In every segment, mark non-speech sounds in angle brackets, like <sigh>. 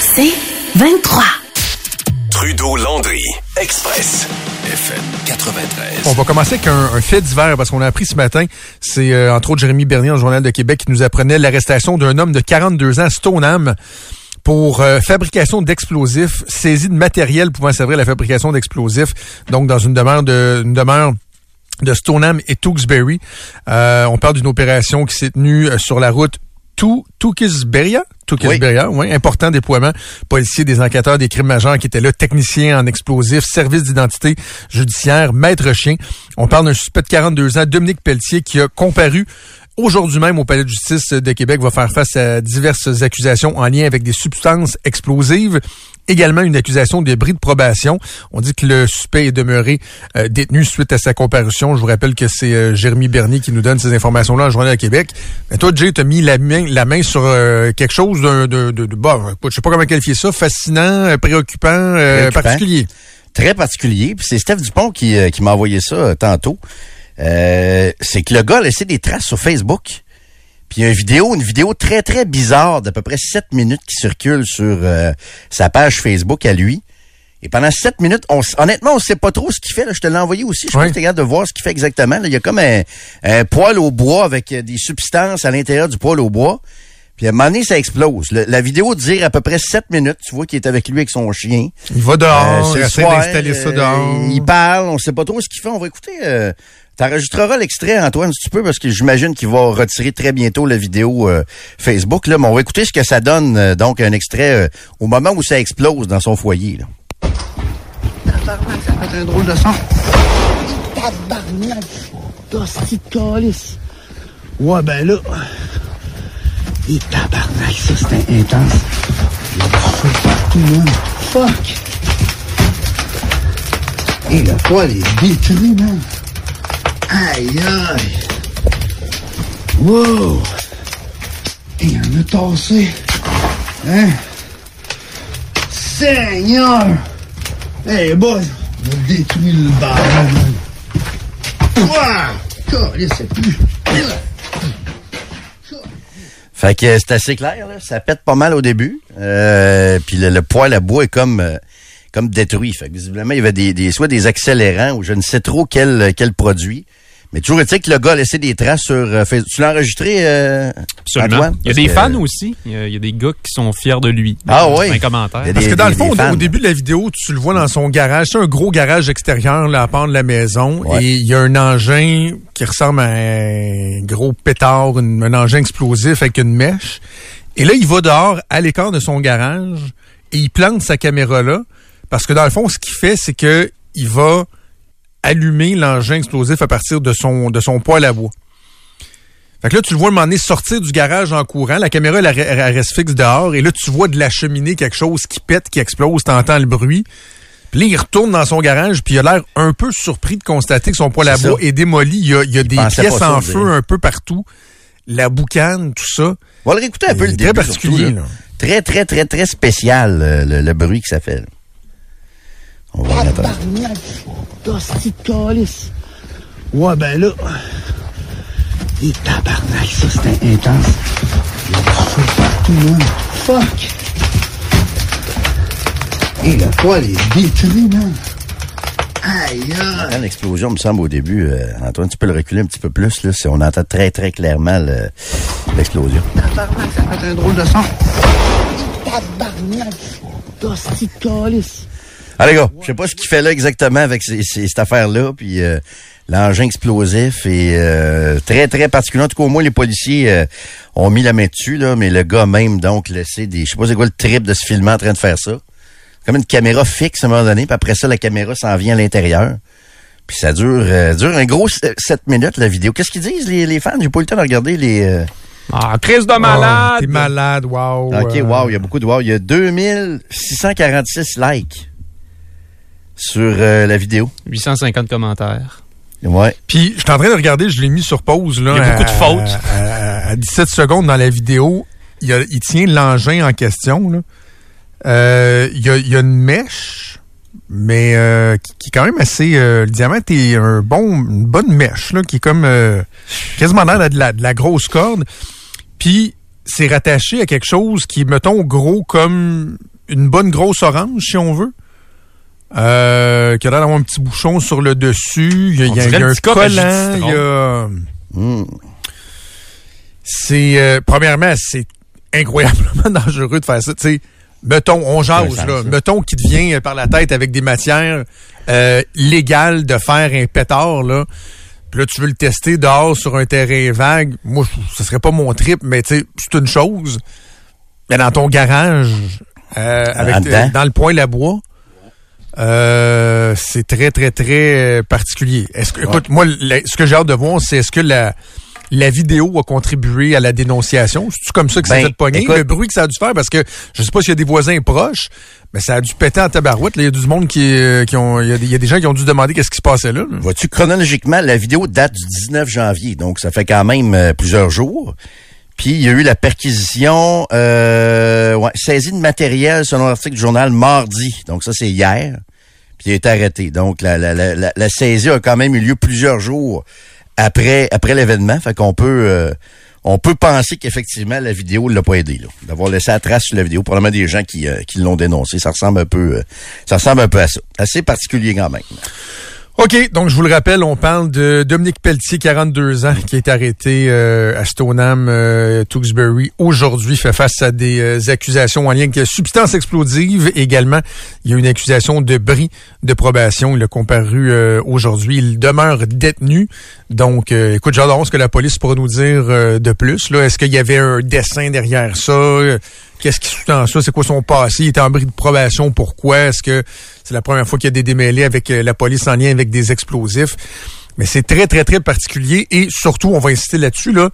C'est 23. Trudeau-Landry, Express, FM 93. On va commencer avec un, un fait divers parce qu'on a appris ce matin, c'est euh, entre autres Jérémy Bernier dans le Journal de Québec qui nous apprenait l'arrestation d'un homme de 42 ans, Stoneham, pour euh, fabrication d'explosifs, saisie de matériel pouvant servir à la fabrication d'explosifs, donc dans une demeure de une demeure de Stoneham et Tewksbury. Euh, on parle d'une opération qui s'est tenue sur la route Tou- Tewkesbury, Tewkesbury, oui. important déploiement policier des enquêteurs des crimes majeurs qui étaient là, technicien en explosifs, service d'identité judiciaire, maître chien. On parle d'un suspect de 42 ans, Dominique Pelletier, qui a comparu Aujourd'hui même, au Palais de justice de Québec, va faire face à diverses accusations en lien avec des substances explosives. Également une accusation de bris de probation. On dit que le suspect est demeuré euh, détenu suite à sa comparution. Je vous rappelle que c'est euh, Jérémy Bernier qui nous donne ces informations-là en Journal de Québec. Mais toi, Jay, t'as mis la main, la main sur euh, quelque chose d'un, de, de, de- bon, écoute, je sais pas comment qualifier ça, fascinant, euh, préoccupant, euh, Préoccupant. particulier. très particulier. Puis c'est Steph Dupont qui, euh, qui m'a envoyé ça euh, tantôt. Euh, c'est que le gars a laissé des traces sur Facebook. Puis il y a une vidéo, une vidéo très, très bizarre d'à peu près 7 minutes qui circule sur euh, sa page Facebook à lui. Et pendant 7 minutes, on, honnêtement, on sait pas trop ce qu'il fait. Là. Je te l'ai envoyé aussi. Je Ouais. pense que t'es capable de voir ce qu'il fait exactement. Là, il y a comme un, un poêle au bois avec euh, des substances à l'intérieur du poêle au bois. Puis à un moment donné, ça explose. Le- la vidéo dure à peu près 7 minutes. Tu vois qu'il est avec lui avec son chien. Il va dehors, Euh, il essaie d'installer ça euh, dehors. Il parle, on sait pas trop ce qu'il fait. On va écouter. Euh, T'enregistreras l'extrait, Antoine, si tu peux, parce que j'imagine qu'il va retirer très bientôt la vidéo euh, Facebook. Là, mais on va écouter ce que ça donne, euh, donc un extrait euh, au moment où ça explose dans son foyer. Là. Tabarnak, ça fait un drôle de son. Tabarnak, calice. Ouais, ben là. Et tabarnak, ça c'était intense. Il a feu partout, man. Fuck. Et le poil est détruit, man. Aïe, aïe. Wow. Il en a tassé. Hein? Seigneur! Hey, boy! On a détruit le bar, plus. Fait que euh, c'est assez clair, là. ça pète pas mal au début. Euh, puis le, le poêle à bois est comme euh, comme détruit. Fait que visiblement, il y avait des, des soit des accélérants ou je ne sais trop quel quel produit. Mais toujours est-il que le gars a laissé des traces sur euh, Facebook. Tu l'as enregistré, euh, Absolument. Antoine? il y a Parce des que- fans aussi. Il y, a, il y a des gars qui sont fiers de lui. Ah Dans oui. Un commentaire. Il y a Parce que dans le fond, des au- fans. au début de la vidéo, tu le vois dans son garage. C'est un gros garage extérieur, là, à part de la maison. Ouais. Et il y a un engin qui ressemble à un gros pétard, une- un engin explosif avec une mèche. Et là, il va dehors, à l'écart de son garage, et il plante sa caméra là. Parce que dans le fond, ce qu'il fait, c'est que il va allumer l'engin explosif à partir de son, de son poêle à bois. Fait que là, tu le vois un moment donné sortir du garage en courant. La caméra, elle, elle reste fixe dehors. Et là, tu vois de la cheminée quelque chose qui pète, qui explose. T'entends le bruit. Puis là, il retourne dans son garage, puis il a l'air un peu surpris de constater que son poêle à bois est démoli. Il y a, il y a des pièces en feu un peu partout. La boucane, tout ça. On va le réécouter un peu le Très particulier, surtout, là. là. Très, très, très, très spécial, euh, le, le bruit que ça fait. là. On va calice. Ouais, ben là. Et tabarnak, ça c'était intense. Il y a du feu partout, man. Fuck. Et le poil est détruit, man. Aïe, aïe. L'explosion me semble au début, euh, Antoine, tu peux le reculer un petit peu plus, là, si on entend très, très clairement le- l'explosion. Tabarnak, ça fait un drôle de son. Tabarnak, d'hostie de calice. Allez, gars, je sais pas ce qu'il fait là exactement avec ces- ces- cette affaire-là, puis euh, l'engin explosif est euh, très, très particulier. En tout cas, au moins, les policiers euh, ont mis la main dessus, là, mais le gars même, donc, laissé des... Je sais pas c'est quoi le trip de se filmer en train de faire ça. Comme une caméra fixe à un moment donné, puis après ça, la caméra s'en vient à l'intérieur. Puis ça dure, euh, dure un gros 7 minutes, la vidéo. Qu'est-ce qu'ils disent, les, les fans? J'ai pas eu le temps de regarder les... euh, Ah, crise de Oh, malade! T'es malade, wow. OK, Euh, wow, il y a beaucoup de wow. Il y a 2646 likes sur euh, la vidéo. 850 commentaires. Ouais. Puis, je suis en train de regarder, je l'ai mis sur pause. Là, Il y a beaucoup de fautes. À, à 17 secondes dans la vidéo, il, y a- il tient l'engin en question. là. Euh, il, y a, il y a une mèche, mais euh, qui, qui est quand même assez... euh, le diamant est un bon, une bonne mèche, là, qui est comme euh, quasiment l'air de la, de la grosse corde. Puis, c'est rattaché à quelque chose qui est, mettons, gros comme une bonne grosse orange, si on veut. Euh, qui a l'air d'avoir un petit bouchon sur le dessus. Il y a, y a- y un collant. Il y a... Hmm. C'est... euh, premièrement, c'est incroyablement <laughs> dangereux de faire ça. Sais, mettons, on jase, là. ça. Mettons qu'il te vient par la tête avec des matières euh, légales de faire un pétard, là. Puis là, tu veux le tester dehors sur un terrain vague. Moi, je- ce serait pas mon trip, mais c'est une chose. Mais dans ton garage, euh, avec, dedans. dans le point la bois, euh, c'est très, très, très euh, particulier. Est-ce que, écoute, moi, la- ce que j'ai hâte de voir, c'est est-ce que la, la vidéo a contribué à la dénonciation? C'est-tu comme ça que ça Ben, fait pogner? écoute- le bruit que ça a dû faire, parce que je sais pas s'il y a des voisins proches, mais ça a dû péter en tabarouette. Il y a du monde qui, euh, qui ont, il y, a des- il y a des gens qui ont dû demander qu'est-ce qui se passait là. là. Vois-tu, chronologiquement, la vidéo date du 19 janvier, donc ça fait quand même euh, plusieurs jours. Puis il y a eu la perquisition, euh, ouais, saisie de matériel selon l'article du journal mardi. Donc ça, c'est hier. Puis il a été arrêté. Donc la, la, la, la- saisie a quand même eu lieu plusieurs jours après après l'événement. Fait qu'on peut euh, on peut penser qu'effectivement la vidéo l'a pas aidé, là, d'avoir laissé la trace sur la vidéo. Probablement des gens qui, euh, qui l'ont dénoncé. Ça ressemble un peu, euh, ça ressemble un peu à ça. Assez particulier quand même. OK, donc je vous le rappelle, on parle de Dominique Pelletier, 42 ans, qui est arrêté euh, à Stoneham, euh, Tewksbury. Aujourd'hui, fait face à des euh, accusations en lien avec substances explosives. Également, il y a une accusation de bris de probation. Il a comparu euh, aujourd'hui. Il demeure détenu. Donc, euh, écoute, j'adore ce que la police pourra nous dire euh, de plus. Là, Est-ce qu'il y avait un dessin derrière ça? Qu'est-ce qui sous-tend ça? C'est quoi son passé? Il était en bris de probation. Pourquoi? Est-ce que c'est la première fois qu'il y a des démêlés avec euh, la police en lien avec des explosifs? Mais c'est très, très, très particulier. Et surtout, on va insister là-dessus, là,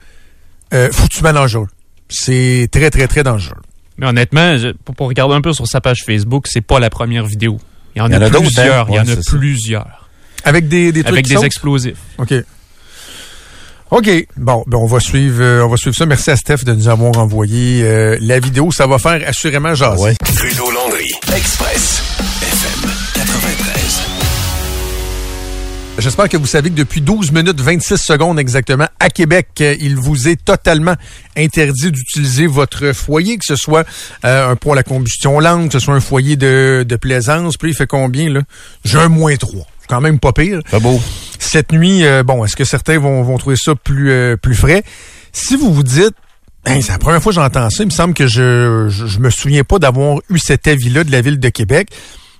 euh, foutument dangereux. C'est très, très, très dangereux. Mais honnêtement, je- pour, pour regarder un peu sur sa page Facebook, c'est pas la première vidéo. Il y en, Il y en a, a d'autres, plusieurs. hein? Il y en a ça. plusieurs. Avec des, des trucs Avec qui des sautent? explosifs. OK. OK. Bon, ben on va suivre euh, on va suivre ça. Merci à Steph de nous avoir envoyé euh, la vidéo. Ça va faire assurément jaser. Ouais. Trudeau Landry, Express, J'espère que vous savez que depuis 12 minutes 26 secondes exactement, à Québec, euh, il vous est totalement interdit d'utiliser votre foyer, que ce soit euh, un pour la combustion lente, que ce soit un foyer de, de plaisance. Puis il fait combien, là? J'ai un moins 3. C'est quand même pas pire. Pas beau. Cette nuit, euh, bon, est-ce que certains vont, vont trouver ça plus, euh, plus frais? Si vous vous dites, Hey, c'est la première fois que j'entends ça. Il me semble que je, je, je me souviens pas d'avoir eu cet avis-là de la ville de Québec.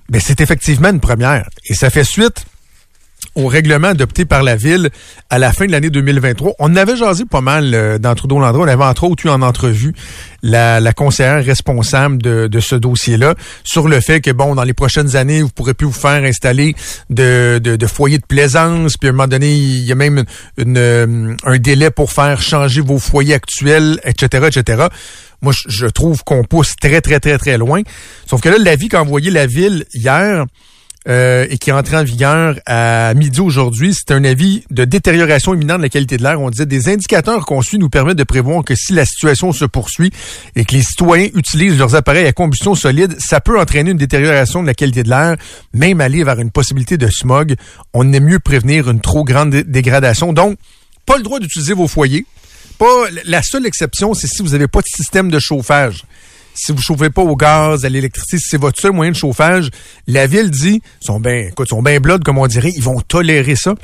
Ben, c'est effectivement une première. Et ça fait suite au règlement adopté par la ville à la fin de l'année 2023. On avait jasé pas mal euh, dans Trudeau-Landry. On avait entre autres eu en entrevue la, la conseillère responsable de, de ce dossier-là sur le fait que, bon, dans les prochaines années, vous pourrez plus vous faire installer de, de, de foyers de plaisance. Puis à un moment donné, il y a même une, euh, un délai pour faire changer vos foyers actuels, etc., etc. Moi, je, je trouve qu'on pousse très, très, très, très loin. Sauf que là, l'avis qu'a envoyé la ville hier, euh, et qui est entré en vigueur à midi aujourd'hui. C'est un avis de détérioration imminente de la qualité de l'air. On disait des indicateurs conçus nous permettent de prévoir que si la situation se poursuit et que les citoyens utilisent leurs appareils à combustion solide, ça peut entraîner une détérioration de la qualité de l'air, même aller vers une possibilité de smog. On aime mieux prévenir une trop grande dé- dégradation. Donc, pas le droit d'utiliser vos foyers. Pas, la seule exception, c'est si vous n'avez pas de système de chauffage si vous chauffez pas au gaz, à l'électricité, c'est votre seul moyen de chauffage, la ville dit, sont bien, écoute, sont bien blood, comme on dirait, ils vont tolérer ça.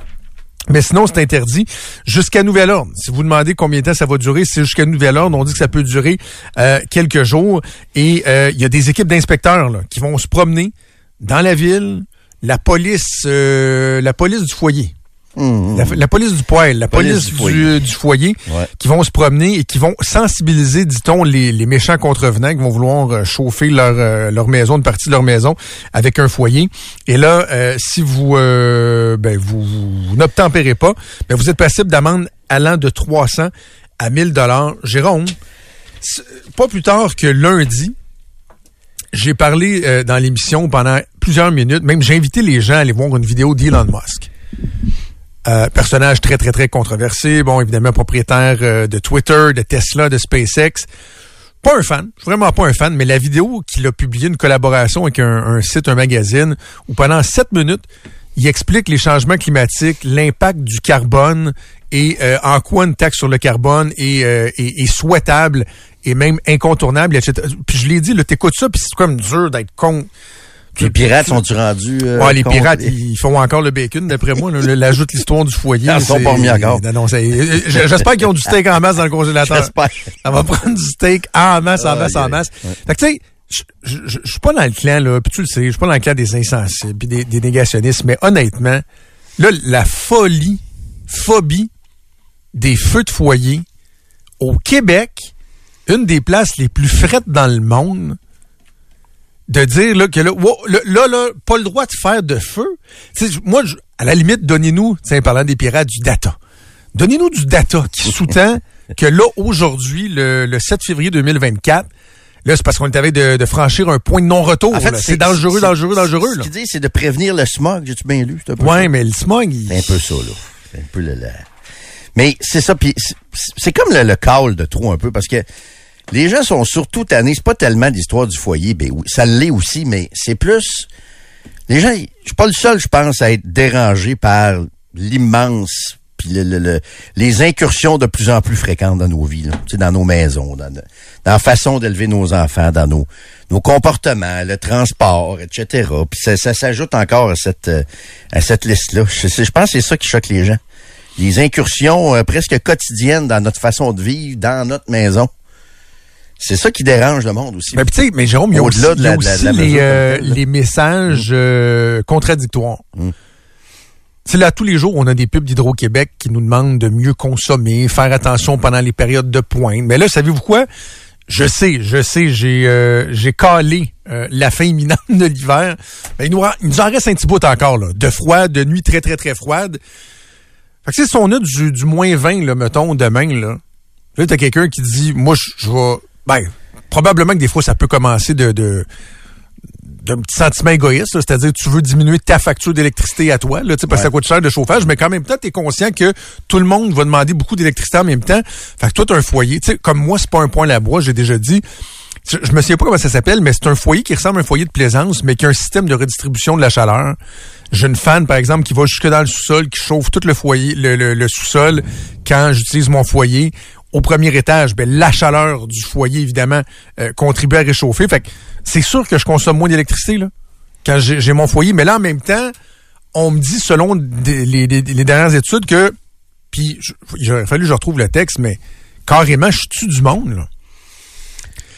Mais sinon, c'est interdit jusqu'à nouvel ordre. Si vous demandez combien de temps ça va durer, c'est jusqu'à nouvel ordre. On dit que ça peut durer euh, quelques jours. Et euh, il y a des équipes d'inspecteurs qui vont se promener dans la ville, la police, euh, la police du foyer. La, la police du poêle, la police, Police du foyer. du foyer, Ouais. qui vont se promener et qui vont sensibiliser, dit-on, les, les méchants contrevenants qui vont vouloir euh, chauffer leur, euh, leur maison, une partie de leur maison avec un foyer. Et là, euh, si vous, euh, ben, vous, vous n'obtempérez pas, ben, vous êtes passible d'amende allant de 300 à 1000 dollars. Jérôme, pas plus tard que lundi, j'ai parlé euh, dans l'émission pendant plusieurs minutes, même j'ai invité les gens à aller voir une vidéo d'Elon Musk. Euh, personnage très, très, très controversé. Bon, évidemment, propriétaire euh, de Twitter, de Tesla, de SpaceX. Pas un fan, vraiment pas un fan, mais la vidéo qu'il a publiée, une collaboration avec un, un site, un magazine, où pendant sept minutes, il explique les changements climatiques, l'impact du carbone et euh, en quoi une taxe sur le carbone est, euh, est- est souhaitable et même incontournable, etc. Puis je l'ai dit, là, t'écoutes ça, puis c'est comme dur d'être con. Les pirates sont-tu rendus... euh, Ouais, les contre- pirates, ils font encore le bacon, d'après moi. là. Le- L'ajout de l'histoire du foyer. Ils sont pas remis encore. Euh, J'espère qu'ils ont du <laughs> steak en masse dans le congélateur. J'espère. Ça va prendre du steak en masse, en masse, en masse. Fait que tu sais, je suis pas dans le clan, là, puis tu le sais, je suis pas dans le clan des insensibles puis des, des négationnistes, mais honnêtement, là, la folie, phobie des feux de foyer au Québec, une des places les plus frettes dans le monde, de dire là, que là, wow, là, là, là, pas le droit de faire de feu. Moi, je- à la limite, donnez-nous, en parlant des pirates, du data. Donnez-nous du data qui <laughs> sous-tend que là, aujourd'hui, le, le 7 février 2024, là, c'est parce qu'on est avec de, de franchir un point de non-retour. En fait, c'est dangereux, dangereux, dangereux. Ce Là. qu'il dit, c'est de prévenir le smog. J'ai-tu bien lu? Ça. mais le smog, il... C'est un peu ça, là. C'est un peu le... le- Mais c'est ça, puis c'est- c'est comme le, le call de trop un peu, parce que les gens sont surtout tannés. C'est pas tellement l'histoire du foyer, ben oui, ça l'est aussi, mais c'est plus... Les gens, je suis pas le seul, je pense, à être dérangé par l'immense... Puis le- le- le- les incursions de plus en plus fréquentes dans nos vies, là. Dans nos maisons, dans, dans la façon d'élever nos enfants, dans nos, nos comportements, le transport, etc. Puis ça, s'ajoute encore à cette, à cette liste-là. Je pense que c'est ça qui choque les gens. Les incursions euh, presque quotidiennes dans notre façon de vivre, dans notre maison. C'est ça qui dérange le monde aussi. Mais puis, tu sais, mais Jérôme, il y a aussi, de la- de la- aussi de la les, mesure euh, les messages euh, contradictoires. Mm. Sais, là, tous les jours, on a des pubs d'Hydro-Québec qui nous demandent de mieux consommer, faire attention pendant les périodes de pointe. Mais là, savez-vous quoi? Je sais, je sais, j'ai euh, j'ai calé euh, la fin imminente de l'hiver. Ben, il, nous, en- il nous en reste un petit bout encore, là. De froid, de nuit très, très, très froide. Fait que si on a du, du moins 20, là, mettons, demain, là, là, t'as quelqu'un qui dit, moi, je vais... Ben, probablement que des fois, ça peut commencer de... de d'un petit sentiment égoïste, c'est-à-dire tu veux diminuer ta facture d'électricité à toi, là, tu sais, parce que ça coûte cher de chauffage, mais quand même temps, tu es conscient que tout le monde va demander beaucoup d'électricité en même temps. Fait que toi, tu un foyer. Tu sais, comme moi, c'est pas un point à la bois, j'ai déjà dit. Je, je me souviens pas comment ça s'appelle, mais c'est un foyer qui ressemble à un foyer de plaisance, mais qui a un système de redistribution de la chaleur. J'ai une fan, par exemple, qui va jusque dans le sous-sol, qui chauffe tout le foyer, le, le- le sous-sol quand j'utilise mon foyer. Au premier étage, ben, la chaleur du foyer, évidemment, euh, contribue à réchauffer. Fait que c'est sûr que je consomme moins d'électricité, là, quand j'ai mon foyer. Mais là, en même temps, on me dit, selon des- les, les- les dernières études, que, puis il aurait fallu que je retrouve le texte, mais carrément, je tue du monde, là.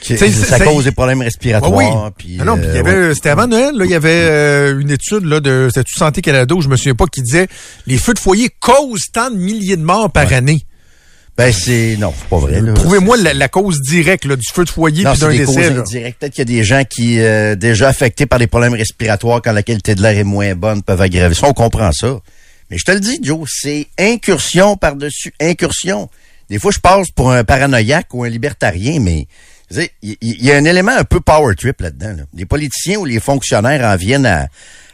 Ça cause des problèmes Ah respiratoires. oui. puis, Ah non, puis il y euh, ouais. c'était avant Noël, là, il y avait euh, une étude là de Santé Canada où je me souviens pas qui disait les feux de foyer causent tant de milliers de morts par année. Ben, c'est... Non, c'est pas vrai. là. Prouvez-moi la, la cause directe là, du feu de foyer puis d'un décès. Peut-être qu'il y a des gens qui, euh, déjà affectés par des problèmes respiratoires quand la qualité de l'air est moins bonne, peuvent aggraver ça. On comprend ça. Mais je te le dis, Joe, c'est incursion par-dessus incursion. Des fois, je passe pour un paranoïaque ou un libertarien, mais il y, a un élément un peu power trip là-dedans. là. Les politiciens ou les fonctionnaires en viennent à,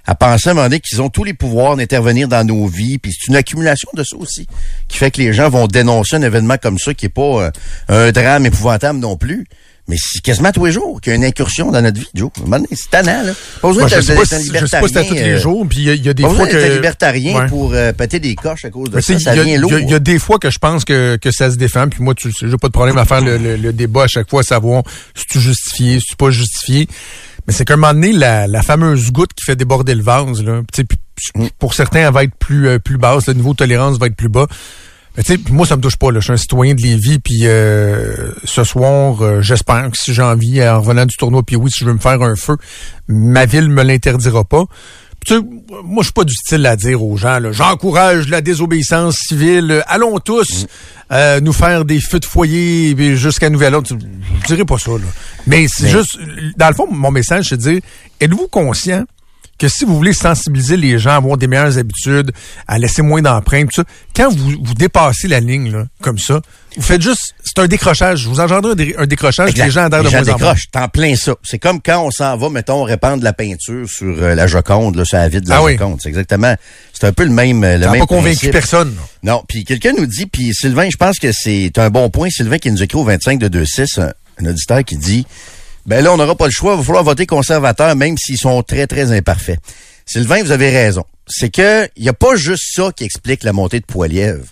à penser à un moment donné qu'ils ont tous les pouvoirs d'intervenir dans nos vies. Puis c'est une accumulation de ça aussi qui fait que les gens vont dénoncer un événement comme ça qui est pas euh, un drame épouvantable non plus. Mais c'est quasiment tous les jours qu'il y a une incursion dans notre vie, Joe. C'est tannant, là. Pas besoin d'être pas, un si- je sais pas si c'est tous les libertarien, euh, jours, puis il y a, il y a des Pas fois besoin d'être un que libertarien Ouais. pour euh, péter des coches à cause de Mais ça. vient il y, lourd. a- il y a des fois que je pense que, que ça se défend, puis moi, tu j'ai pas de problème à faire le, le- le débat à chaque fois, à savoir si tu justifié, si tu pas justifié. Mais c'est qu'à un moment donné, la, la fameuse goutte qui fait déborder le vase, là, tu sais, puis Mm. pour certains, elle va être plus, euh, plus basse, le niveau de tolérance va être plus bas. Mais tu sais, moi, ça me touche pas. Là. Je suis un citoyen de Lévis, puis euh, ce soir, euh, j'espère que si j'ai envie, en revenant du tournoi, puis oui, si je veux me faire un feu, ma ville me l'interdira pas. Tu sais, moi, je suis pas du style à dire aux gens, là, j'encourage la désobéissance civile. euh, Allons tous euh, nous faire des feux de foyer jusqu'à nouvel ordre. Je dirais pas ça. Là. Mais c'est juste, dans le fond, mon message, c'est de dire, êtes-vous conscient que si vous voulez sensibiliser les gens à avoir des meilleures habitudes, à laisser moins d'empreintes, tout ça, quand vous, vous dépassez la ligne là, comme ça, vous faites juste, c'est un décrochage. Vous engendrez un, dé- un décrochage, Exact. les gens adhèrent de Les gens moins en moins. plein ça. C'est comme quand on s'en va, mettons, répandre la peinture sur euh, la Joconde, là, sur la vide de la Ah oui. Joconde. C'est exactement, c'est un peu le même, euh, le même pas convaincu principe. personne. Non, puis quelqu'un nous dit, puis Sylvain, je pense que c'est un bon point, Sylvain qui nous écrit au 25 de 2-6, un, un auditeur qui dit, ben là, on n'aura pas le choix, il va falloir voter conservateur, même s'ils sont très, très imparfaits. Sylvain, vous avez raison. C'est que il n'y a pas juste ça qui explique la montée de Poilièvre.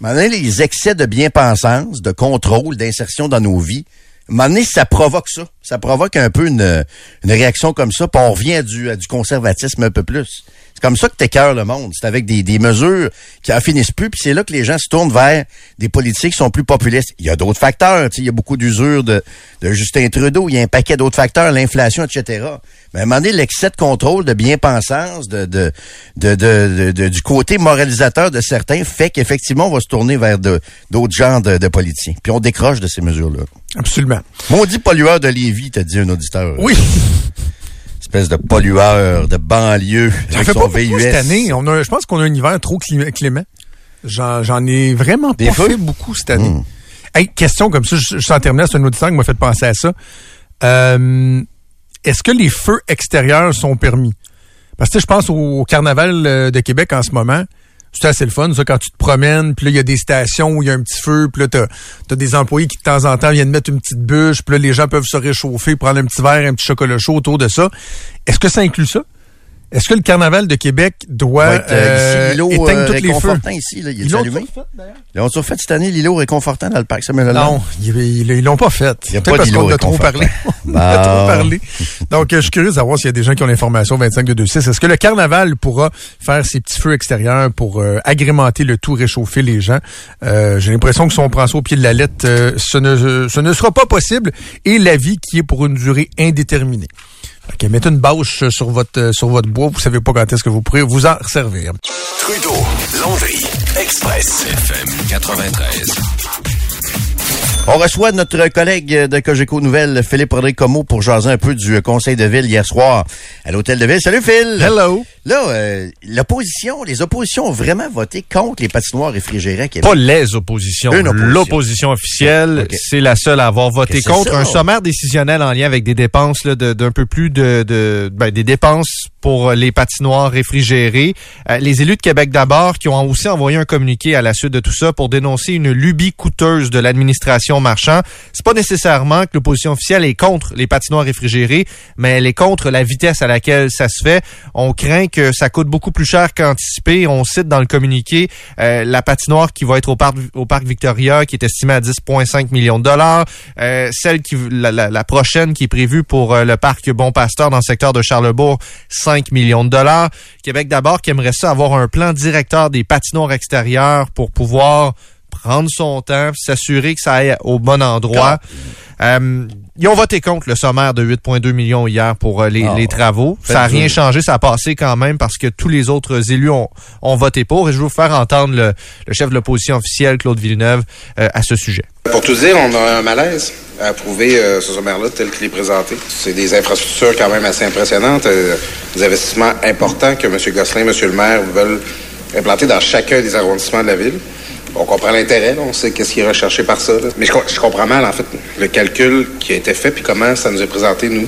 Donné, les excès de bien-pensance, de contrôle, d'insertion dans nos vies, donné, ça provoque ça. Ça provoque un peu une, une réaction comme ça, puis on revient du, à du conservatisme un peu plus. C'est comme ça que t'écœures le monde. C'est avec des, des mesures qui en finissent plus, puis c'est là que les gens se tournent vers des politiques qui sont plus populistes. Il y a d'autres facteurs, il y a beaucoup d'usure de, de Justin Trudeau, il y a un paquet d'autres facteurs, l'inflation, etc. Mais à un moment donné, l'excès de contrôle, de bien-pensance, de, de, de, de, de- de- du côté moralisateur de certains fait qu'effectivement, on va se tourner vers d'autres genres de, de politiciens. Puis on décroche de ces mesures-là. Absolument. Maudit pollueur de Lévis, t'as dit un auditeur. Oui. Espèce de pollueur de banlieue. Ça fait pas beaucoup VUS. cette année. On a, je pense qu'on a un hiver trop clément. J'en, ai vraiment Des pas feux? fait beaucoup cette année. Hmm. Hey, question comme ça, je, je suis en terminant, c'est un auditeur qui m'a fait penser à ça. Euh, est-ce que les feux extérieurs sont permis? Parce que je pense au, au carnaval euh, de Québec en ce moment. C'est assez le fun, ça, quand tu te promènes, puis là, il y a des stations où il y a un petit feu, puis là, t'as as des employés qui, de temps en temps, viennent mettre une petite bûche, puis là, les gens peuvent se réchauffer, prendre un petit verre, un petit chocolat chaud autour de ça. Est-ce que ça inclut ça? Est-ce que le carnaval de Québec doit être, euh, euh, ici, l'îlot éteindre euh, tous les feux? ici, là, il est Ils l'ont d'ailleurs? Ils l'ont cette année, l'îlot réconfortant dans le parc Samuel? Non, ils, l'ont pas fait. Il y a Peut-être pas parce qu'on a trop parlé. <laughs> On a Bon. trop parlé. Donc, euh, je suis curieux de savoir s'il y a des gens qui ont l'information 25 de 26. Est-ce que le carnaval pourra faire ses petits feux extérieurs pour euh, agrémenter le tout, réchauffer les gens? Euh, J'ai l'impression que si on prend ça au pied de la lettre, euh, ce, ne, ce ne sera pas possible. Et l'avis qui est pour une durée indéterminée. OK, mettez une bâche sur votre, euh, sur votre bois. Vous savez pas quand est-ce que vous pourrez vous en servir. Trudeau, Landry, Express, FM 93. On reçoit notre collègue de Cogeco Nouvelles, Philippe Rodrigue Comeau, pour jaser un peu du conseil de ville hier soir à l'hôtel de ville. Salut Phil! Hello! Là, euh, l'opposition, les oppositions ont vraiment voté contre les patinoires réfrigérées à Québec. Pas les oppositions. L'opposition officielle, c'est la seule à avoir voté contre ça? un sommaire décisionnel en lien avec des dépenses d'un peu plus de, de ben, des dépenses pour les patinoires réfrigérées. Euh, les élus de Québec d'abord qui ont aussi envoyé un communiqué à la suite de tout ça pour dénoncer une lubie coûteuse de l'administration marchand. C'est pas nécessairement que l'opposition officielle est contre les patinoires réfrigérées, mais elle est contre la vitesse à laquelle ça se fait. On craint que ça coûte beaucoup plus cher qu'anticipé. On cite dans le communiqué euh, la patinoire qui va être au parc, Victoria, qui est estimée à 10,5 millions de dollars. Euh, celle qui, la prochaine qui est prévue pour euh, le parc Bon Pasteur dans le secteur de Charlebourg, 5 millions de dollars. Québec d'abord qui aimerait ça avoir un plan directeur des patinoires extérieures pour pouvoir prendre son temps, s'assurer que ça aille au bon endroit. Euh, ils ont voté contre le sommaire de 8,2 millions hier pour euh, les, Ah, les travaux. Ça n'a rien changé, ça a passé quand même parce que tous les autres élus ont, ont voté pour. Et je vais vous faire entendre le, le chef de l'opposition officielle, Claude Villeneuve, euh, à ce sujet. Pour tout dire, on a un malaise à approuver euh, ce sommaire-là tel qu'il est présenté. C'est des infrastructures quand même assez impressionnantes, euh, des investissements importants que M. Gosselin, M. le maire veulent implanter dans chacun des arrondissements de la ville. On comprend l'intérêt, là, on sait qu'est-ce qui est recherché par ça. là. Mais je, co- je comprends mal, en fait, le calcul qui a été fait puis comment ça nous est présenté, nous,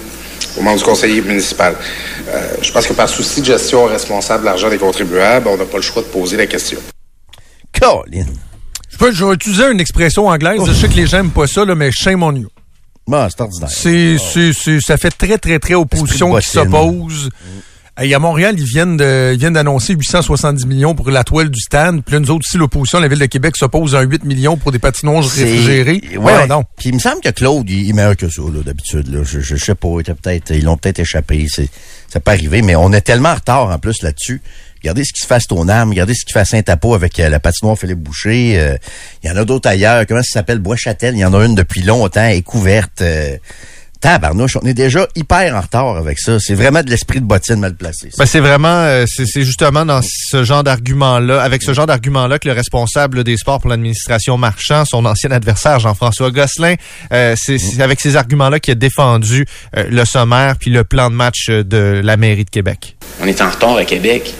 au moment du conseiller municipal. Euh, je pense que par souci de gestion responsable de l'argent des contribuables, on n'a pas le choix de poser la question. Colin. Je, peux, je vais utiliser une expression anglaise. Je sais que les gens n'aiment pas ça, là, mais shame on you. Bon, c'est ordinaire. C'est, c'est, c'est- ça fait très, très, très opposition qui s'oppose. Et à Montréal, ils viennent de, ils viennent d'annoncer 870 millions pour la toile du stand. Puis là, nous autres aussi, l'opposition, la Ville de Québec s'oppose à 8 millions pour des patinoires réfrigérées. Ouais. Donc. Puis il me semble que Claude, il, est meilleur que ça, là, d'habitude. Là. Je, je, je sais pas, peut-être, ils l'ont peut-être échappé. C'est, ça peut arriver, mais on est tellement en retard en plus là-dessus. Regardez ce qui se fait à Stoneham, regardez ce qui fait à Saint-Apo avec euh, la patinoire Philippe Boucher. Euh, Il y en a d'autres ailleurs. Comment ça s'appelle? Bois-Châtel. Il y en a une depuis longtemps, elle est couverte. Euh, Tabarnouche, on est déjà hyper en retard avec ça. C'est vraiment de l'esprit de bottine mal placé. Ben, c'est vraiment, euh, c'est justement dans ce genre d'argument-là, avec ce genre d'argument-là que le responsable des sports pour l'administration Marchand, son ancien adversaire Jean-François Gosselin, euh, c'est c'est avec ces arguments-là qu'il a défendu euh, le sommaire puis le plan de match de la mairie de Québec. On est en retard à Québec.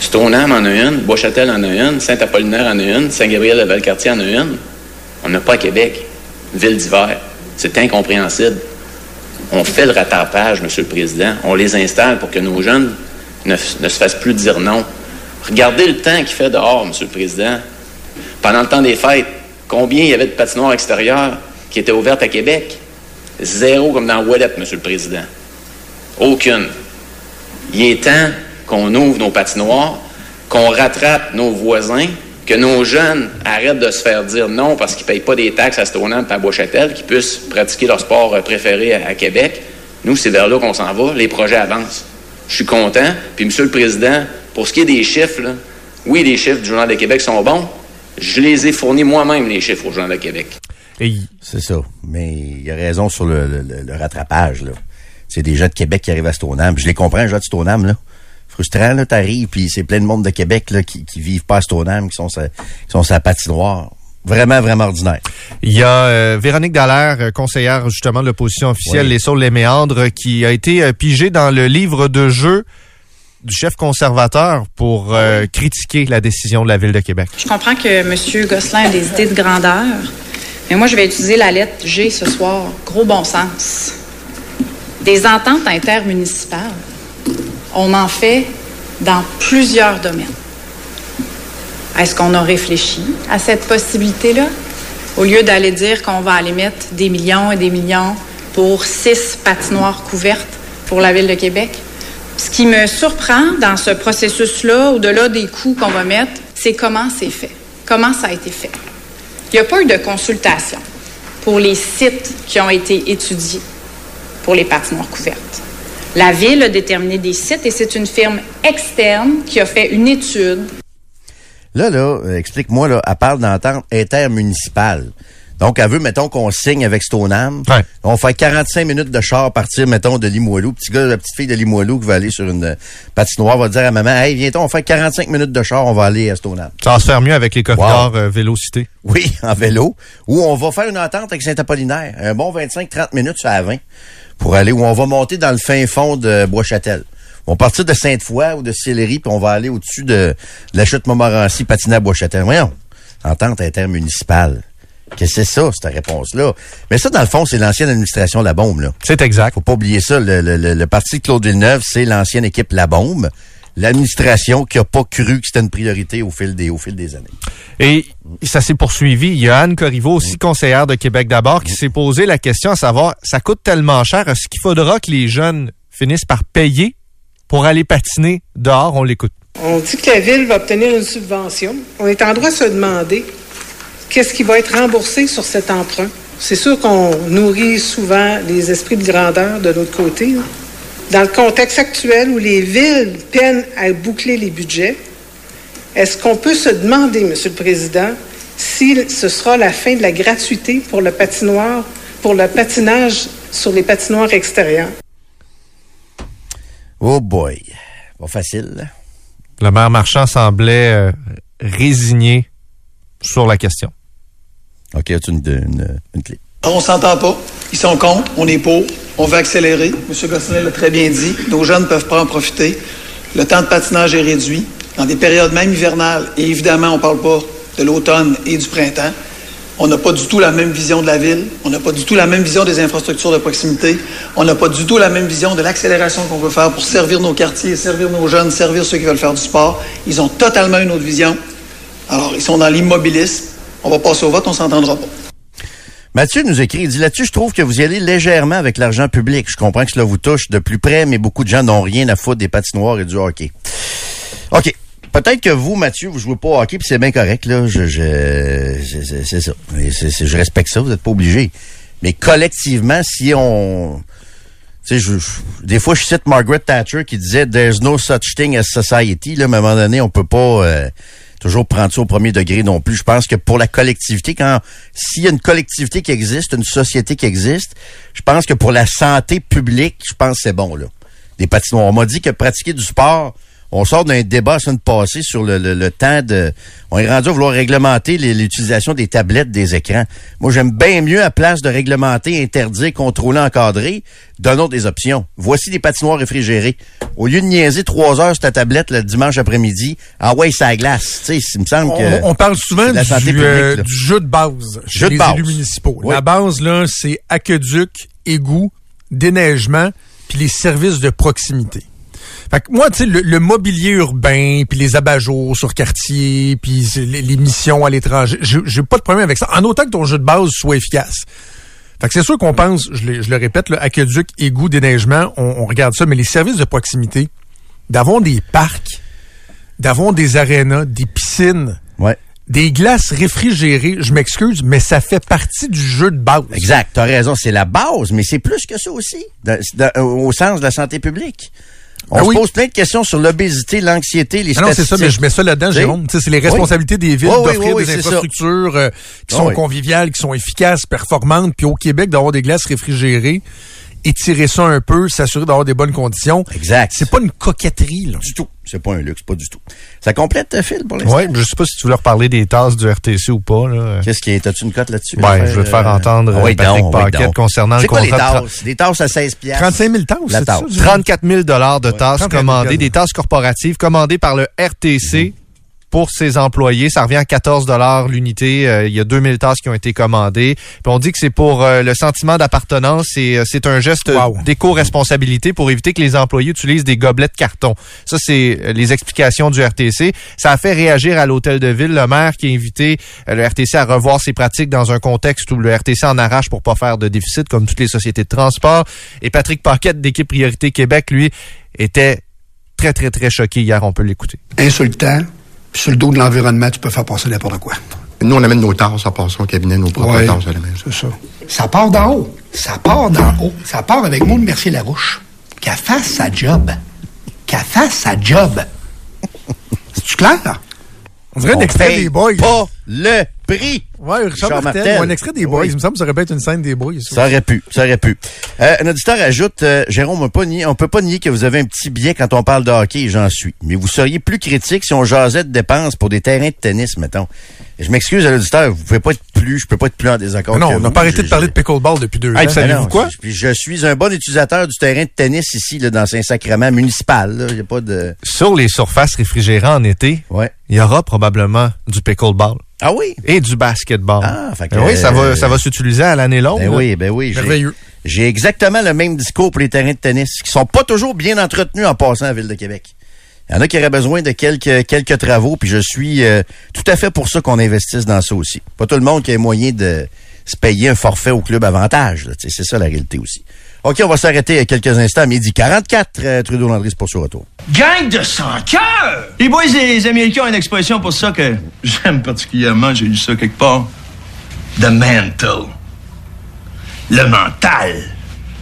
Stoneham en a une, Bois-Châtel en a une, Saint-Apollinaire en a une, Saint-Gabriel-de-Valcartier en a une. On n'a pas à Québec. Ville d'hiver. C'est incompréhensible. On fait le rattrapage, Monsieur le Président. On les installe pour que nos jeunes ne, se fassent plus dire non. Regardez le temps qu'il fait dehors, Monsieur le Président. Pendant le temps des fêtes, combien il y avait de patinoires extérieures qui étaient ouvertes à Québec? Zéro comme dans Ouellette, Monsieur le Président. Aucune. Il est temps qu'on ouvre nos patinoires, qu'on rattrape nos voisins, que nos jeunes arrêtent de se faire dire non parce qu'ils ne payent pas des taxes à Stoneham et à Bois-Châtel, qu'ils puissent pratiquer leur sport euh, préféré à, Québec. Nous, c'est vers là qu'on s'en va. Les projets avancent. Je suis content. Puis, Monsieur le Président, pour ce qui est des chiffres, oui, les chiffres du Journal de Québec sont bons. Je les ai fournis moi-même, les chiffres au Journal de Québec. C'est ça. Mais il a raison sur le, rattrapage. C'est des gens de Québec qui arrivent à Stoneham. Je les comprends, les de Stoneham. Là. Frustrant, là, t'arrives, puis c'est plein de monde de Québec là, qui, qui vivent pas à Stoneham, qui sont sa, qui sont sa patinoire. Vraiment, vraiment ordinaire. Il y a euh, Véronique Dallaire, euh, conseillère justement de l'opposition officielle Oui. Les Saules, les Méandres, qui a été euh, pigée dans le livre de jeu du chef conservateur pour euh, critiquer la décision de la Ville de Québec. Je comprends que M. Gosselin a des idées de grandeur, mais moi, je vais utiliser la lettre G ce soir. Gros bon sens. Des ententes intermunicipales, on en fait dans plusieurs domaines. Est-ce qu'on a réfléchi à cette possibilité-là? Au lieu d'aller dire qu'on va aller mettre des millions et des millions pour six patinoires couvertes pour la Ville de Québec? Ce qui me surprend dans ce processus-là, au-delà des coûts qu'on va mettre, c'est comment c'est fait, comment ça a été fait. Il n'y a pas eu de consultation pour les sites qui ont été étudiés pour les patinoires couvertes. La Ville a déterminé des sites et c'est une firme externe qui a fait une étude Là, là, euh, explique-moi, là, elle parle d'entente intermunicipale. Donc, elle veut, mettons, qu'on signe avec Stoneham. On fait 45 minutes de char partir, mettons, de Limoilou. Petit gars, la petite fille de Limoilou qui va aller sur une euh, patinoire va dire à maman, hey, viens on fait 45 minutes de char, on va aller à Stoneham. Ça va se faire mieux avec les corridors euh, Vélocité. Oui, <laughs> en vélo. Ou on va faire une entente avec Saint-Apollinaire. Un bon 25-30 minutes sur la 20 pour aller, où on va monter dans le fin fond de Bois-Châtel. On va partir de Sainte-Foy ou de Sillery, puis on va aller au-dessus de, de la chute Montmorency, patiner à Bois-Châtel. Voyons, entente intermunicipale. Qu'est-ce que c'est ça, cette réponse-là? Mais ça, dans le fond, c'est l'ancienne administration La Bombe, là. C'est exact. Faut pas oublier ça. Le, le- le- le parti de Claude Villeneuve, c'est l'ancienne équipe La Bombe. L'administration qui a pas cru que c'était une priorité au fil des, au fil des années. Et ça s'est poursuivi. Il y a Anne Corriveau, aussi conseillère de Québec d'abord, qui s'est posé la question à savoir, ça coûte tellement cher, est-ce qu'il faudra que les jeunes finissent par payer pour aller patiner dehors? On l'écoute. On dit que la Ville va obtenir une subvention. On est en droit de se demander qu'est-ce qui va être remboursé sur cet emprunt. C'est sûr qu'on nourrit souvent les esprits de grandeur de l'autre côté. là. Dans le contexte actuel où les villes peinent à boucler les budgets, est-ce qu'on peut se demander, Monsieur le Président, si ce sera la fin de la gratuité pour le patinoire, pour le patinage sur les patinoires extérieurs? Oh boy. Pas facile. Le maire Marchand semblait euh, résigné sur la question. OK, as-tu une, une, une clé? On s'entend pas. Ils sont contre, on est pour. On veut accélérer. M. Gosselin l'a très bien dit. Nos jeunes ne peuvent pas en profiter. Le temps de patinage est réduit. Dans des périodes même hivernales, et évidemment, on ne parle pas de l'automne et du printemps, on n'a pas du tout la même vision de la ville. On n'a pas du tout la même vision des infrastructures de proximité. On n'a pas du tout la même vision de l'accélération qu'on veut faire pour servir nos quartiers, servir nos jeunes, servir ceux qui veulent faire du sport. Ils ont totalement une autre vision. Alors, ils sont dans l'immobilisme. On va passer au vote, on s'entendra pas. Mathieu nous écrit, il dit là-dessus, je trouve que vous y allez légèrement avec l'argent public. Je comprends que cela vous touche de plus près, mais beaucoup de gens n'ont rien à foutre des patinoires et du hockey. OK. Peut-être que vous, Mathieu, vous jouez pas hockey, puis c'est bien correct, là. Je, c'est- ça. Je respecte ça, vous n'êtes pas obligé. Mais collectivement, si on... Des fois, je cite Margaret Thatcher qui disait « There's no such thing as society ». Là, à un moment donné, on peut pas... euh, toujours prendre ça au premier degré non plus. Je pense que pour la collectivité, quand s'il y a une collectivité qui existe, une société qui existe, je pense que pour la santé publique, je pense que c'est bon, là. Des patinoires. On m'a dit que pratiquer du sport, on sort d'un débat semaine passée sur le, le- le temps de... On est rendu à vouloir réglementer l'utilisation des tablettes, des écrans. Moi, j'aime bien mieux, à place de réglementer, interdire, contrôler, encadrer, donnons des options. Voici des patinoires réfrigérées. Au lieu de niaiser trois heures sur ta tablette le dimanche après-midi, ah ouais, ça glace. Tu sais, il me semble que... On, on parle souvent la du, santé euh, publique, du jeu de base chez Jeu de les base. élus municipaux. Oui. La base, là, c'est aqueduc, égout, déneigement, puis les services de proximité. Fait que moi, tu sais, le, le mobilier urbain, puis les abat-jours sur quartier, puis les, les missions à l'étranger, j'ai pas de problème avec ça, en autant que ton jeu de base soit efficace. Fait que c'est sûr qu'on pense, je, le- je le répète, là, aqueduc, égout, déneigement, on, on regarde ça, mais les services de proximité, d'avoir des parcs, d'avoir des arénas, des piscines, Ouais. des glaces réfrigérées, je m'excuse, mais ça fait partie du jeu de base. Exact, t'as raison, c'est la base, mais c'est plus que ça aussi, au sens de la santé publique. On Ah se pose plein de questions sur l'obésité, l'anxiété, les Ah non, c'est ça, mais je mets ça là-dedans? Jérôme. C'est les Oui. responsabilités des villes d'offrir oui, des infrastructures euh, qui Ah sont oui. conviviales, qui sont efficaces, performantes, puis au Québec, d'avoir des glaces réfrigérées, étirer ça un peu, s'assurer d'avoir des bonnes conditions. Exact. C'est pas une coquetterie, là. Du tout. C'est pas un luxe, pas du tout. Ça complète, euh, Phil, pour l'instant? Oui, je sais pas si tu voulais reparler des tasses du RTC ou pas. Là. Qu'est-ce qui est? As-tu une cote là-dessus? Ben, je vais te faire euh, entendre ah oui, Patrick donc, oui, Paquette donc. concernant le C'est quoi les contrat de tasses? Des tasses à 16 piastres? 35 000 tasses, La c'est tasse. ça? du- 34 000 dollars de tasses 34 000 commandées, des tasses corporatives commandées par le RTC pour ses employés. Ça revient à 14 dollars l'unité. Euh, il y a 2000 tasses qui ont été commandées. Puis on dit que c'est pour euh, le sentiment d'appartenance et euh, c'est un geste Wow. d'éco-responsabilité pour éviter que les employés utilisent des gobelets de carton. Ça, c'est euh, les explications du RTC. Ça a fait réagir à l'hôtel de ville le maire qui a invité euh, le RTC à revoir ses pratiques dans un contexte où le RTC en arrache pour pas faire de déficit comme toutes les sociétés de transport. Et Patrick Paquette d'équipe Priorité Québec, lui, était très, très, très choqué hier. On peut l'écouter. insultant. Sur le dos de l'environnement, tu peux faire passer n'importe quoi. Nous, on amène nos tasses en passant au cabinet, nos propres Ouais, tasses à la maison. c'est ça. Ça part d'en haut. Ça part d'en haut. Ça part avec Maud Mercier-Larouche. Qu'elle fasse sa job. Qu'elle fasse sa job. C'est-tu clair? On dirait un On extrait paye des boys. pas le prix. Ouais, Richard, Richard Martel, Martel. ou un extrait des boys. Oui. Il me semble que ça aurait pu être une scène des boys. ça. Aurait pu, ça aurait pu. Euh, un auditeur ajoute, euh, Jérôme, on peut, pas nier, on peut pas nier que vous avez un petit biais quand on parle de hockey, et j'en suis. Mais vous seriez plus critique si on jasait de dépenses pour des terrains de tennis, mettons. Et je m'excuse à l'auditeur, vous pouvez pas être plus, je peux pas être plus en désaccord Mais non, que on n'a vous. pas arrêté de parler de pickleball depuis deux ans. savez-vous non, quoi? je- Puis je suis un bon utilisateur du terrain de tennis ici, là, dans Saint-Sacrement municipal. là. Il y a pas de... Sur les surfaces réfrigérées en été, Ouais. il y aura probablement du pickleball Ah oui? et du basketball. Ah, fait que, Ben oui, ça va, ça va s'utiliser à l'année longue. Ben là. oui, ben oui. j'ai- Merveilleux. J'ai exactement le même discours pour les terrains de tennis, qui sont pas toujours bien entretenus en passant à la Ville de Québec. Il y en a qui auraient besoin de quelques, quelques travaux, puis je suis euh, tout à fait pour ça qu'on investisse dans ça aussi. Pas tout le monde qui a les moyens de se payer un forfait au club avantage. C'est ça la réalité aussi. OK, on va s'arrêter quelques instants à midi 44. euh, Trudeau Landry, c'est pour son retour. Gang de sans cœur! Les boys et les Américains ont une expression pour ça que j'aime particulièrement, j'ai lu ça quelque part. The mental. Le mental.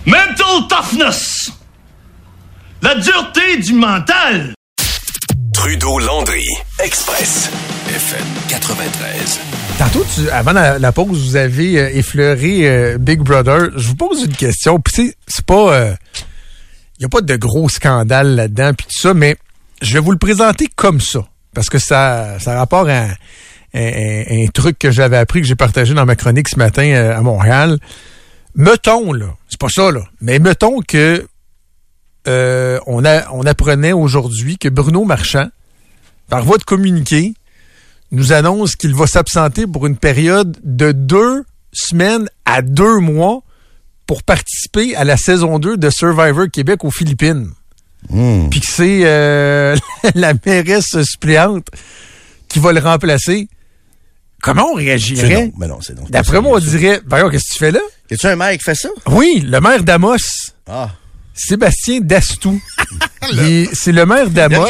Mental toughness. La dureté du mental. Trudeau-Landry, Express, FM 93. Tantôt, avant la, pause, vous avez euh, effleuré euh, Big Brother. Je vous pose une question. Puis c'est- pas... Il n'y a pas de gros scandale là-dedans, puis tout ça, mais je vais vous le présenter comme ça. Parce que ça, ça a rapport à un, truc que j'avais appris, que j'ai partagé dans ma chronique ce matin euh, à Montréal. Mettons, là, c'est pas ça, là, mais mettons que euh, on, a, on apprenait aujourd'hui que Bruno Marchand, par voie de communiqué, nous annonce qu'il va s'absenter pour une période de deux semaines à deux mois pour participer à la saison 2 de Survivor Québec aux Philippines. Hmm. Puis que c'est euh, <laughs> la mairesse suppléante qui va le remplacer. Comment on réagirait? non, non, non. D'après moi, on dirait, voyons, qu'est-ce que tu fais là? Y a-tu un maire qui fait ça? Oui, le maire d'Amos, Ah. Sébastien Dastou. <laughs> C'est le maire Il a d'Amos.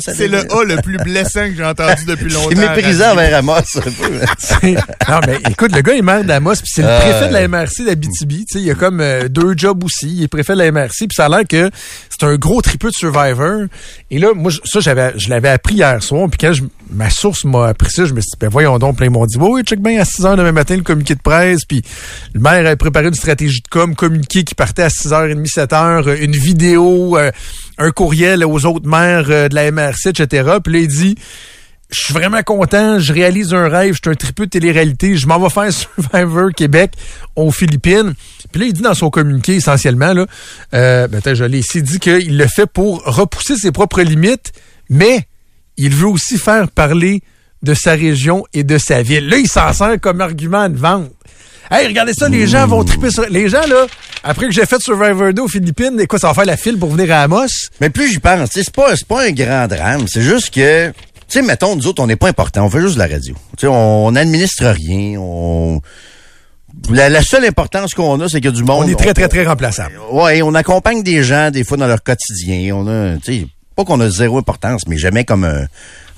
C'est le A le plus blessant que j'ai entendu depuis longtemps. C'est méprisant vers Amos, un peu. <laughs> C'est- non, mais écoute, le gars est maire d'Amos, puis c'est le Euh. préfet de la MRC d'Abitibi. Tu sais, il a comme euh, deux jobs aussi. Il est préfet de la MRC, puis ça a l'air que c'est un gros tripeux de Survivor. Et là, moi, je- ça, j'avais, je l'avais appris hier soir, puis quand je- ma source m'a appris ça, je me suis dit, ben voyons donc, plein ils m'ont dit, oui, oui, check bien à 6 h demain matin le communiqué de presse, puis le maire avait préparé une stratégie de com, communiqué qui partait à 6h30, 7h, euh, une vidéo, euh, un courriel aux autres maires euh, de la MRC, etc. Puis là, il dit, je suis vraiment content, je réalise un rêve, je suis un tripeux de télé-réalité, je m'en vais faire <laughs> Survivor Québec aux Philippines. Puis là, il dit dans son communiqué essentiellement, là, euh, ben, je l'ai ici, il dit qu'il le fait pour repousser ses propres limites, mais il veut aussi faire parler de sa région et de sa ville. Là, il s'en sert comme argument de vente. Hey, regardez ça, les gens vont triper sur... Les gens, là, après que j'ai fait Survivor 2 aux Philippines, et quoi, ça va faire la file pour venir à Amos? Mais plus j'y pense, tu sais, c'est pas, c'est pas un grand drame. C'est juste que, tu sais, mettons, nous autres, on n'est pas important. On fait juste de la radio. Tu sais, on n'administre rien. On... La, la seule importance qu'on a, c'est qu'il y a du monde. On est très, très, très remplaçable. Ouais, on accompagne des gens, des fois, dans leur quotidien. On a, tu sais, pas qu'on a zéro importance, mais jamais comme un,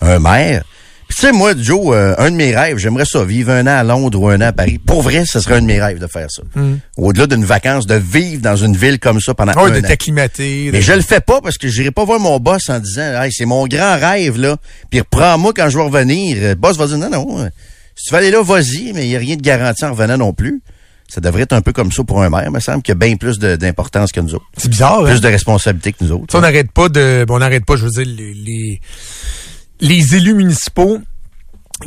un maire. Tu sais, moi, Joe, euh, un de mes rêves, j'aimerais ça, vivre un an à Londres ou un an à Paris. Pour vrai, ce serait un de mes rêves de faire ça. Mm. Au-delà d'une vacance, de vivre dans une ville comme ça pendant Ouais, un de an. t'acclimater. Mais de- je le fais pas parce que j'irai pas voir mon boss en disant hey, c'est mon grand rêve là. Puis reprends-moi quand je vais revenir. Le boss va dire non non. euh, Si tu veux aller là, vas-y, mais il n'y a rien de garanti en revenant non plus. Ça devrait être un peu comme ça pour un maire, me semble qu'il y a bien plus d'importance que nous autres. C'est bizarre, Plus hein? de responsabilité que nous autres. Ça, on n'arrête pas de. bon, on n'arrête pas, je veux dire, les, les, les élus municipaux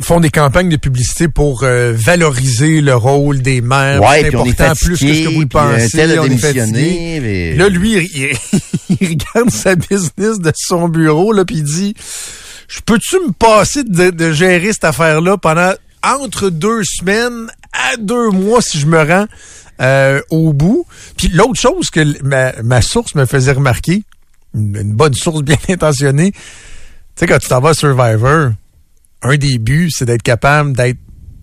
font des campagnes de publicité pour euh, valoriser le rôle des maires. Ouais, c'est important plus que ce que fatigué, vous le un pensez. a on est fatigué. mais- Là, lui, <laughs> il, regarde sa business de son bureau, là, puis il dit Je peux-tu me passer de, de gérer cette affaire-là pendant entre deux semaines à deux mois si je me rends euh, au bout? Puis l'autre chose que ma, ma source me faisait remarquer, une, bonne source bien <laughs> intentionnée, sais, quand tu t'en vas Survivor, un des buts, c'est d'être capable d'être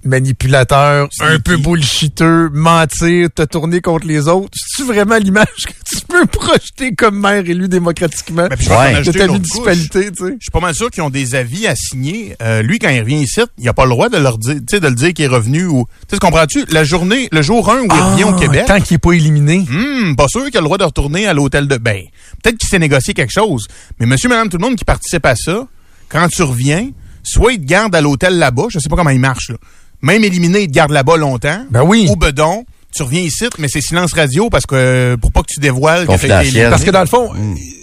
manipulateur, un peu bullshiteux, mentir, te tourner contre les autres. C'est-tu vraiment l'image que tu peux projeter comme maire élu démocratiquement? Puis je vais en de ta municipalité, tu sais? Je suis pas mal sûr qu'ils ont des avis à signer. Euh, lui, quand il revient ici, il a pas le droit de leur dire, de le dire qu'il est revenu ou, tu sais, comprends-tu? La journée, le jour 1 où il revient au Ah, Québec. Tant qu'il n'est pas éliminé. Hmm, pas sûr qu'il a le droit de retourner à l'hôtel de bain. Peut-être qu'il s'est négocié quelque chose. Mais monsieur, madame, tout le monde qui participe à ça, quand tu reviens, soit il te garde à l'hôtel là-bas, je sais pas comment il marche, là. Même éliminé, il te garde là-bas longtemps. Ben oui. Ou bedon. Tu reviens ici, mais c'est silence radio parce que, pour pas que tu dévoiles que t'as. Parce que dans le fond,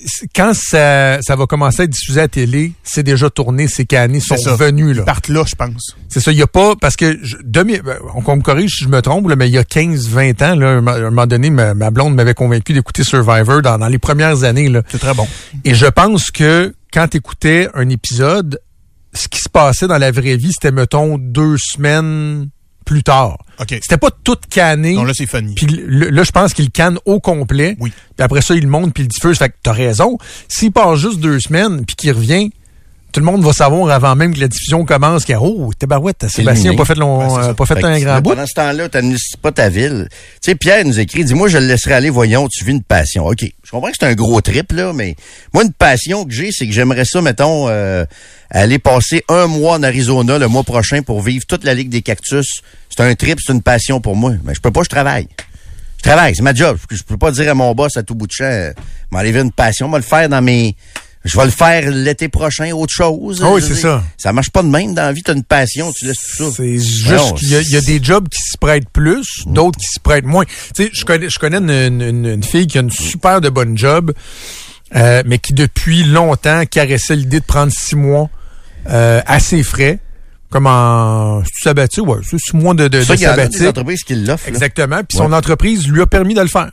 c'est- quand ça, ça va commencer à être diffusé à la télé, c'est déjà tourné, c'est canné, ils sont ça. revenus. Là. Ils partent là, je pense. C'est ça, il n'y a pas, parce que, je, demi, ben, on me corrige si je me trompe, là, mais il y a 15, 20 ans, là, à un mo- à un moment donné, ma, ma blonde m'avait convaincu d'écouter Survivor dans, dans les premières années. là. C'est très bon. Et je pense que quand tu écoutais un épisode, ce qui se passait dans la vraie vie, c'était, mettons, deux semaines plus tard. OK. C'était pas tout canné. Non, là, c'est funny. Puis là, je pense qu'il canne au complet. Oui. Puis après ça, il le monte puis il diffuse. Fait que t'as raison. S'il part juste deux semaines puis qu'il revient, tout le monde va savoir avant même que la diffusion commence qu'il y a Oh, tabarouette, Sébastien n'a pas fait, long, euh, pas fait Fait un grand bout. Pendant ce temps-là, tu pas ta ville. Tu sais, Pierre nous écrit, dis-moi, je le laisserai aller, voyons, tu vis une passion. OK, je comprends que c'est un gros trip, là, mais moi, une passion que j'ai, c'est que j'aimerais ça, mettons, euh, aller passer un mois en Arizona le mois prochain pour vivre toute la Ligue des Cactus. C'est un trip, c'est une passion pour moi. Mais je peux pas, je travaille. Je travaille, c'est ma job. Je peux pas dire à mon boss à tout bout de champ, euh, m'enlever une passion, moi le faire dans mes... Je vais le faire l'été prochain, autre chose. Ah oui, c'est ça. Ça marche pas de même dans la vie, t'as une passion, tu laisses tout ça. C'est juste Non, qu'il y, y a des jobs qui se prêtent plus, d'autres qui se prêtent moins. Tu sais, je connais, je connais une, une- une fille qui a une super de bonne job, euh, mais qui depuis longtemps caressait l'idée de prendre six mois euh, à ses frais, comme en sabbatique, ouais, c'est six mois de, de, Ça, de y en a des sabbatique. entreprises qui l'offrent. Exactement. Puis Ouais. son entreprise lui a permis de le faire.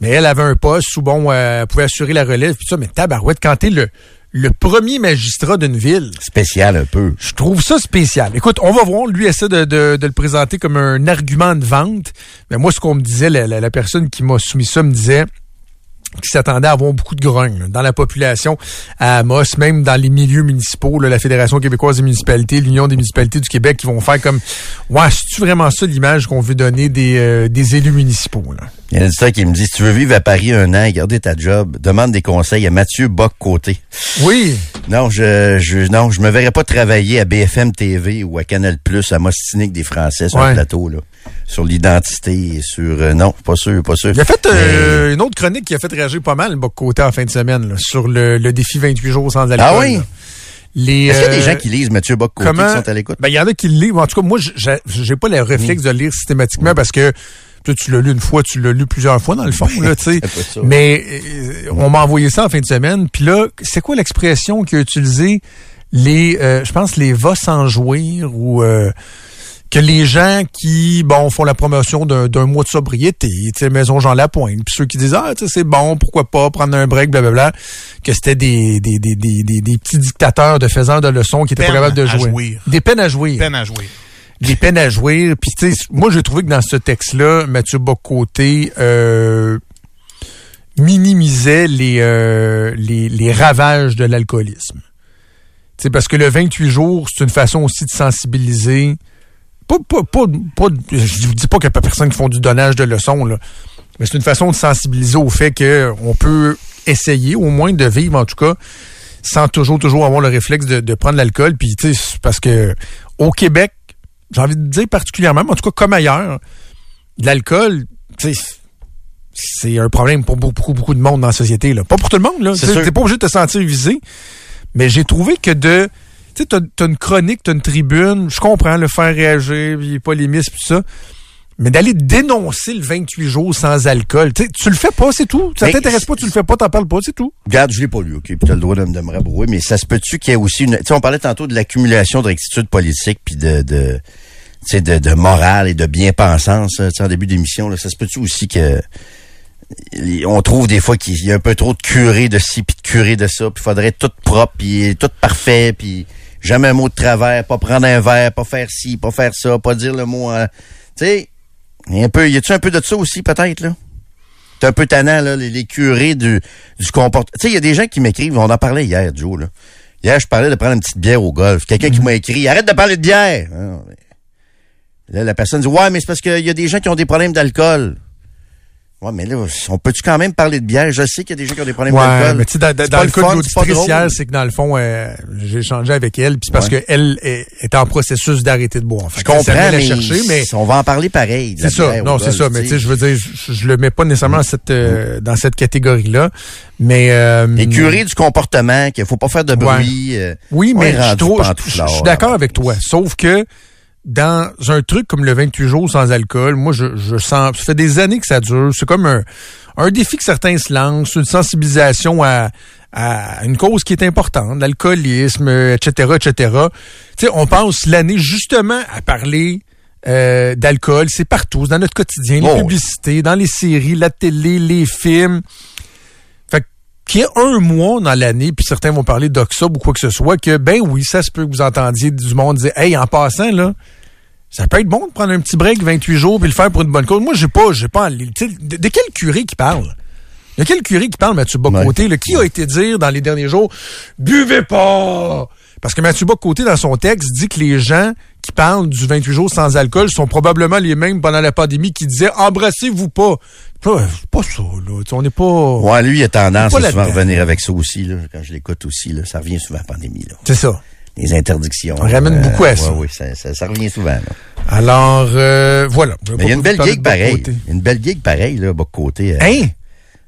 Mais elle avait un poste où, bon, euh, elle pouvait assurer la relève, puis ça, mais tabarouette, quand t'es le, le premier magistrat d'une ville. Spécial un peu. Je trouve ça spécial. Écoute, on va voir. Lui essaie de, de, de le présenter comme un argument de vente. Mais moi, ce qu'on me disait, la, la- la personne qui m'a soumis ça me disait, qui s'attendait à avoir beaucoup de grogne là, dans la population à Amos, même dans les milieux municipaux, là, la Fédération québécoise des municipalités, l'Union des municipalités du Québec, qui vont faire comme Ouais, c'est-tu vraiment ça l'image qu'on veut donner des, euh, des élus municipaux? Il y a un auditeur qui me dit, si tu veux vivre à Paris un an et garder ta job, demande des conseils à Mathieu Bock-Côté. Oui. Non, je, je, non, je me verrais pas travailler à BFM TV ou à Canal Plus à Mostinique des Français sur Ouais. le plateau, là. Sur l'identité et sur, euh, non, pas sûr, pas sûr. Il a fait euh, une autre chronique qui a fait réagir pas mal, Boc Côté, en fin de semaine, là, sur le, le défi 28 jours sans alcool. Ah oui? Est-ce qu'il y a des euh, gens qui lisent Mathieu Bock-Côté qui sont à l'écoute? Ben, il y en a qui le lisent. En tout cas, moi, j'ai- pas le réflexe de le lire systématiquement parce que tu l'as lu une fois, tu l'as lu plusieurs fois dans le fond, là, tu sais. pas ça. Mais euh, on m'a envoyé ça en fin de semaine. Puis là, c'est quoi l'expression qu'il a utilisée? Les, euh, je pense, les va sans jouir ou euh, que les gens qui, bon, font la promotion d'un mois de sobriété, tu sais, Maison Jean Lapointe, puis ceux qui disent, ah, c'est bon, pourquoi pas, prendre un break, blablabla, que c'était des, des, des, des, des, petits dictateurs de faiseurs de leçons qui étaient pas capables de jouer. jouir. Des peines à jouir Peine à jouer. des peines à jouir. Puis tu sais, moi j'ai trouvé que dans ce texte-là, Mathieu Bocoté euh, minimisait les, euh, les, les ravages de l'alcoolisme. Tu sais, parce que le 28 jours, c'est une façon aussi de sensibiliser. Pas, pas, pas, pas- je vous dis pas qu'il n'y a pas personne qui font du donnage de leçons, là. Mais c'est une façon de sensibiliser au fait qu'on peut essayer, au moins de vivre en tout cas, sans toujours, toujours avoir le réflexe de, de prendre l'alcool. Puis, tu sais, parce que au Québec, j'ai envie de dire particulièrement, mais en tout cas comme ailleurs, l'alcool, tu sais, c'est un problème pour beaucoup, beaucoup, beaucoup de monde dans la société. Là. Pas pour tout le monde, là. T'es pas obligé de te sentir visé. Mais j'ai trouvé que de. Tu sais, t'as, une chronique, t'as une tribune, je comprends, le faire réagir, puis polémisme, tout ça. Mais d'aller dénoncer le 28 jours sans alcool, tu sais, tu le fais pas, c'est tout. Ça t'intéresse pas, tu le fais pas, t'en parles pas, c'est tout. Regarde, je l'ai pas lu, OK, puis t'as le droit de, me- de me rabrouer, mais ça se peut-tu qu'il y ait aussi une... Tu sais, on parlait tantôt de l'accumulation de rectitude politique puis de... de tu sais, de, de morale et de bien-pensance, tu sais, en début d'émission, là, ça se peut-tu aussi que on trouve des fois qu'il y a un peu trop de curé de ci puis de curé de ça, puis faudrait tout propre, puis tout parfait, puis jamais un mot de travers, pas prendre un verre, pas faire ci, pas faire ça, pas dire le mot... en- Tu sais, il y a un peu, y a-tu un peu de ça aussi peut-être là? C'est un peu tannant là, les, les curés du, du comportement. Tu sais, il y a des gens qui m'écrivent, on en parlait hier, Joe là. Hier, je parlais de prendre une petite bière au golf. Quelqu'un qui m'a écrit, arrête de parler de bière. Ah, Là, la personne dit, ouais, mais c'est parce qu'il y a des gens qui ont des problèmes d'alcool. Ouais, mais là, on peut-tu quand même parler de bière? Je sais qu'il y a des gens qui ont des problèmes Ouais, d'alcool. mais tu sais, dans, dans- C'est dans pas le cas de l'auditrice hier, c'est que dans le fond, euh, j'ai échangé avec elle, puis c'est parce Ouais. qu'elle est, est en processus d'arrêter de boire. Fait Je comprends, mais, chercher, mais on va en parler pareil. c'est ça. Non, c'est ça. Mais tu sais, je veux dire, je, je le mets pas nécessairement dans cette, euh, dans cette catégorie-là. Mais euh, Les curés du comportement, qu'il faut pas faire de bruit. euh, Oui, mais je, je- suis d'accord avec toi. Sauf que dans un truc comme le 28 jours sans alcool, moi, je, je sens, ça fait des années que ça dure. C'est comme un, un défi que certains se lancent, une sensibilisation à, à une cause qui est importante, l'alcoolisme, etc., etc. Tu sais, on passe l'année justement à parler euh, d'alcool. C'est partout, c'est dans notre quotidien, les oui. publicités, dans les séries, la télé, les films. Qu'il y ait un mois dans l'année, puis certains vont parler d'Oxob ou quoi que ce soit, que ben oui, ça se peut que vous entendiez du monde dire Hey, en passant, là, ça peut être bon de prendre un petit break 28 jours puis le faire pour une bonne cause. Moi, j'ai pas, j'ai pas. de quel curé qui parle? De quel curé qui parle, Mathieu Bocoté? là? Qui a été dire dans les derniers jours Buvez pas! Parce que Mathieu Bocoté, dans son texte, dit que les gens qui parlent du 28 jours sans alcool sont probablement les mêmes pendant la pandémie qui disaient embrassez-vous pas. Pas, pas ça, là. On n'est pas. Ouais, lui, il a tendance à souvent revenir avec ça aussi, là, quand je l'écoute aussi, là. Ça revient souvent à la pandémie, là. C'est ça. Les interdictions. On ramène beaucoup à ça. Oui, oui, ça, ça, ça revient souvent, là. Alors, euh, voilà. Mais il y a une belle gig de pareil. Bocoté. Il y a une belle gig pareil, là, bas côté. euh, Hein?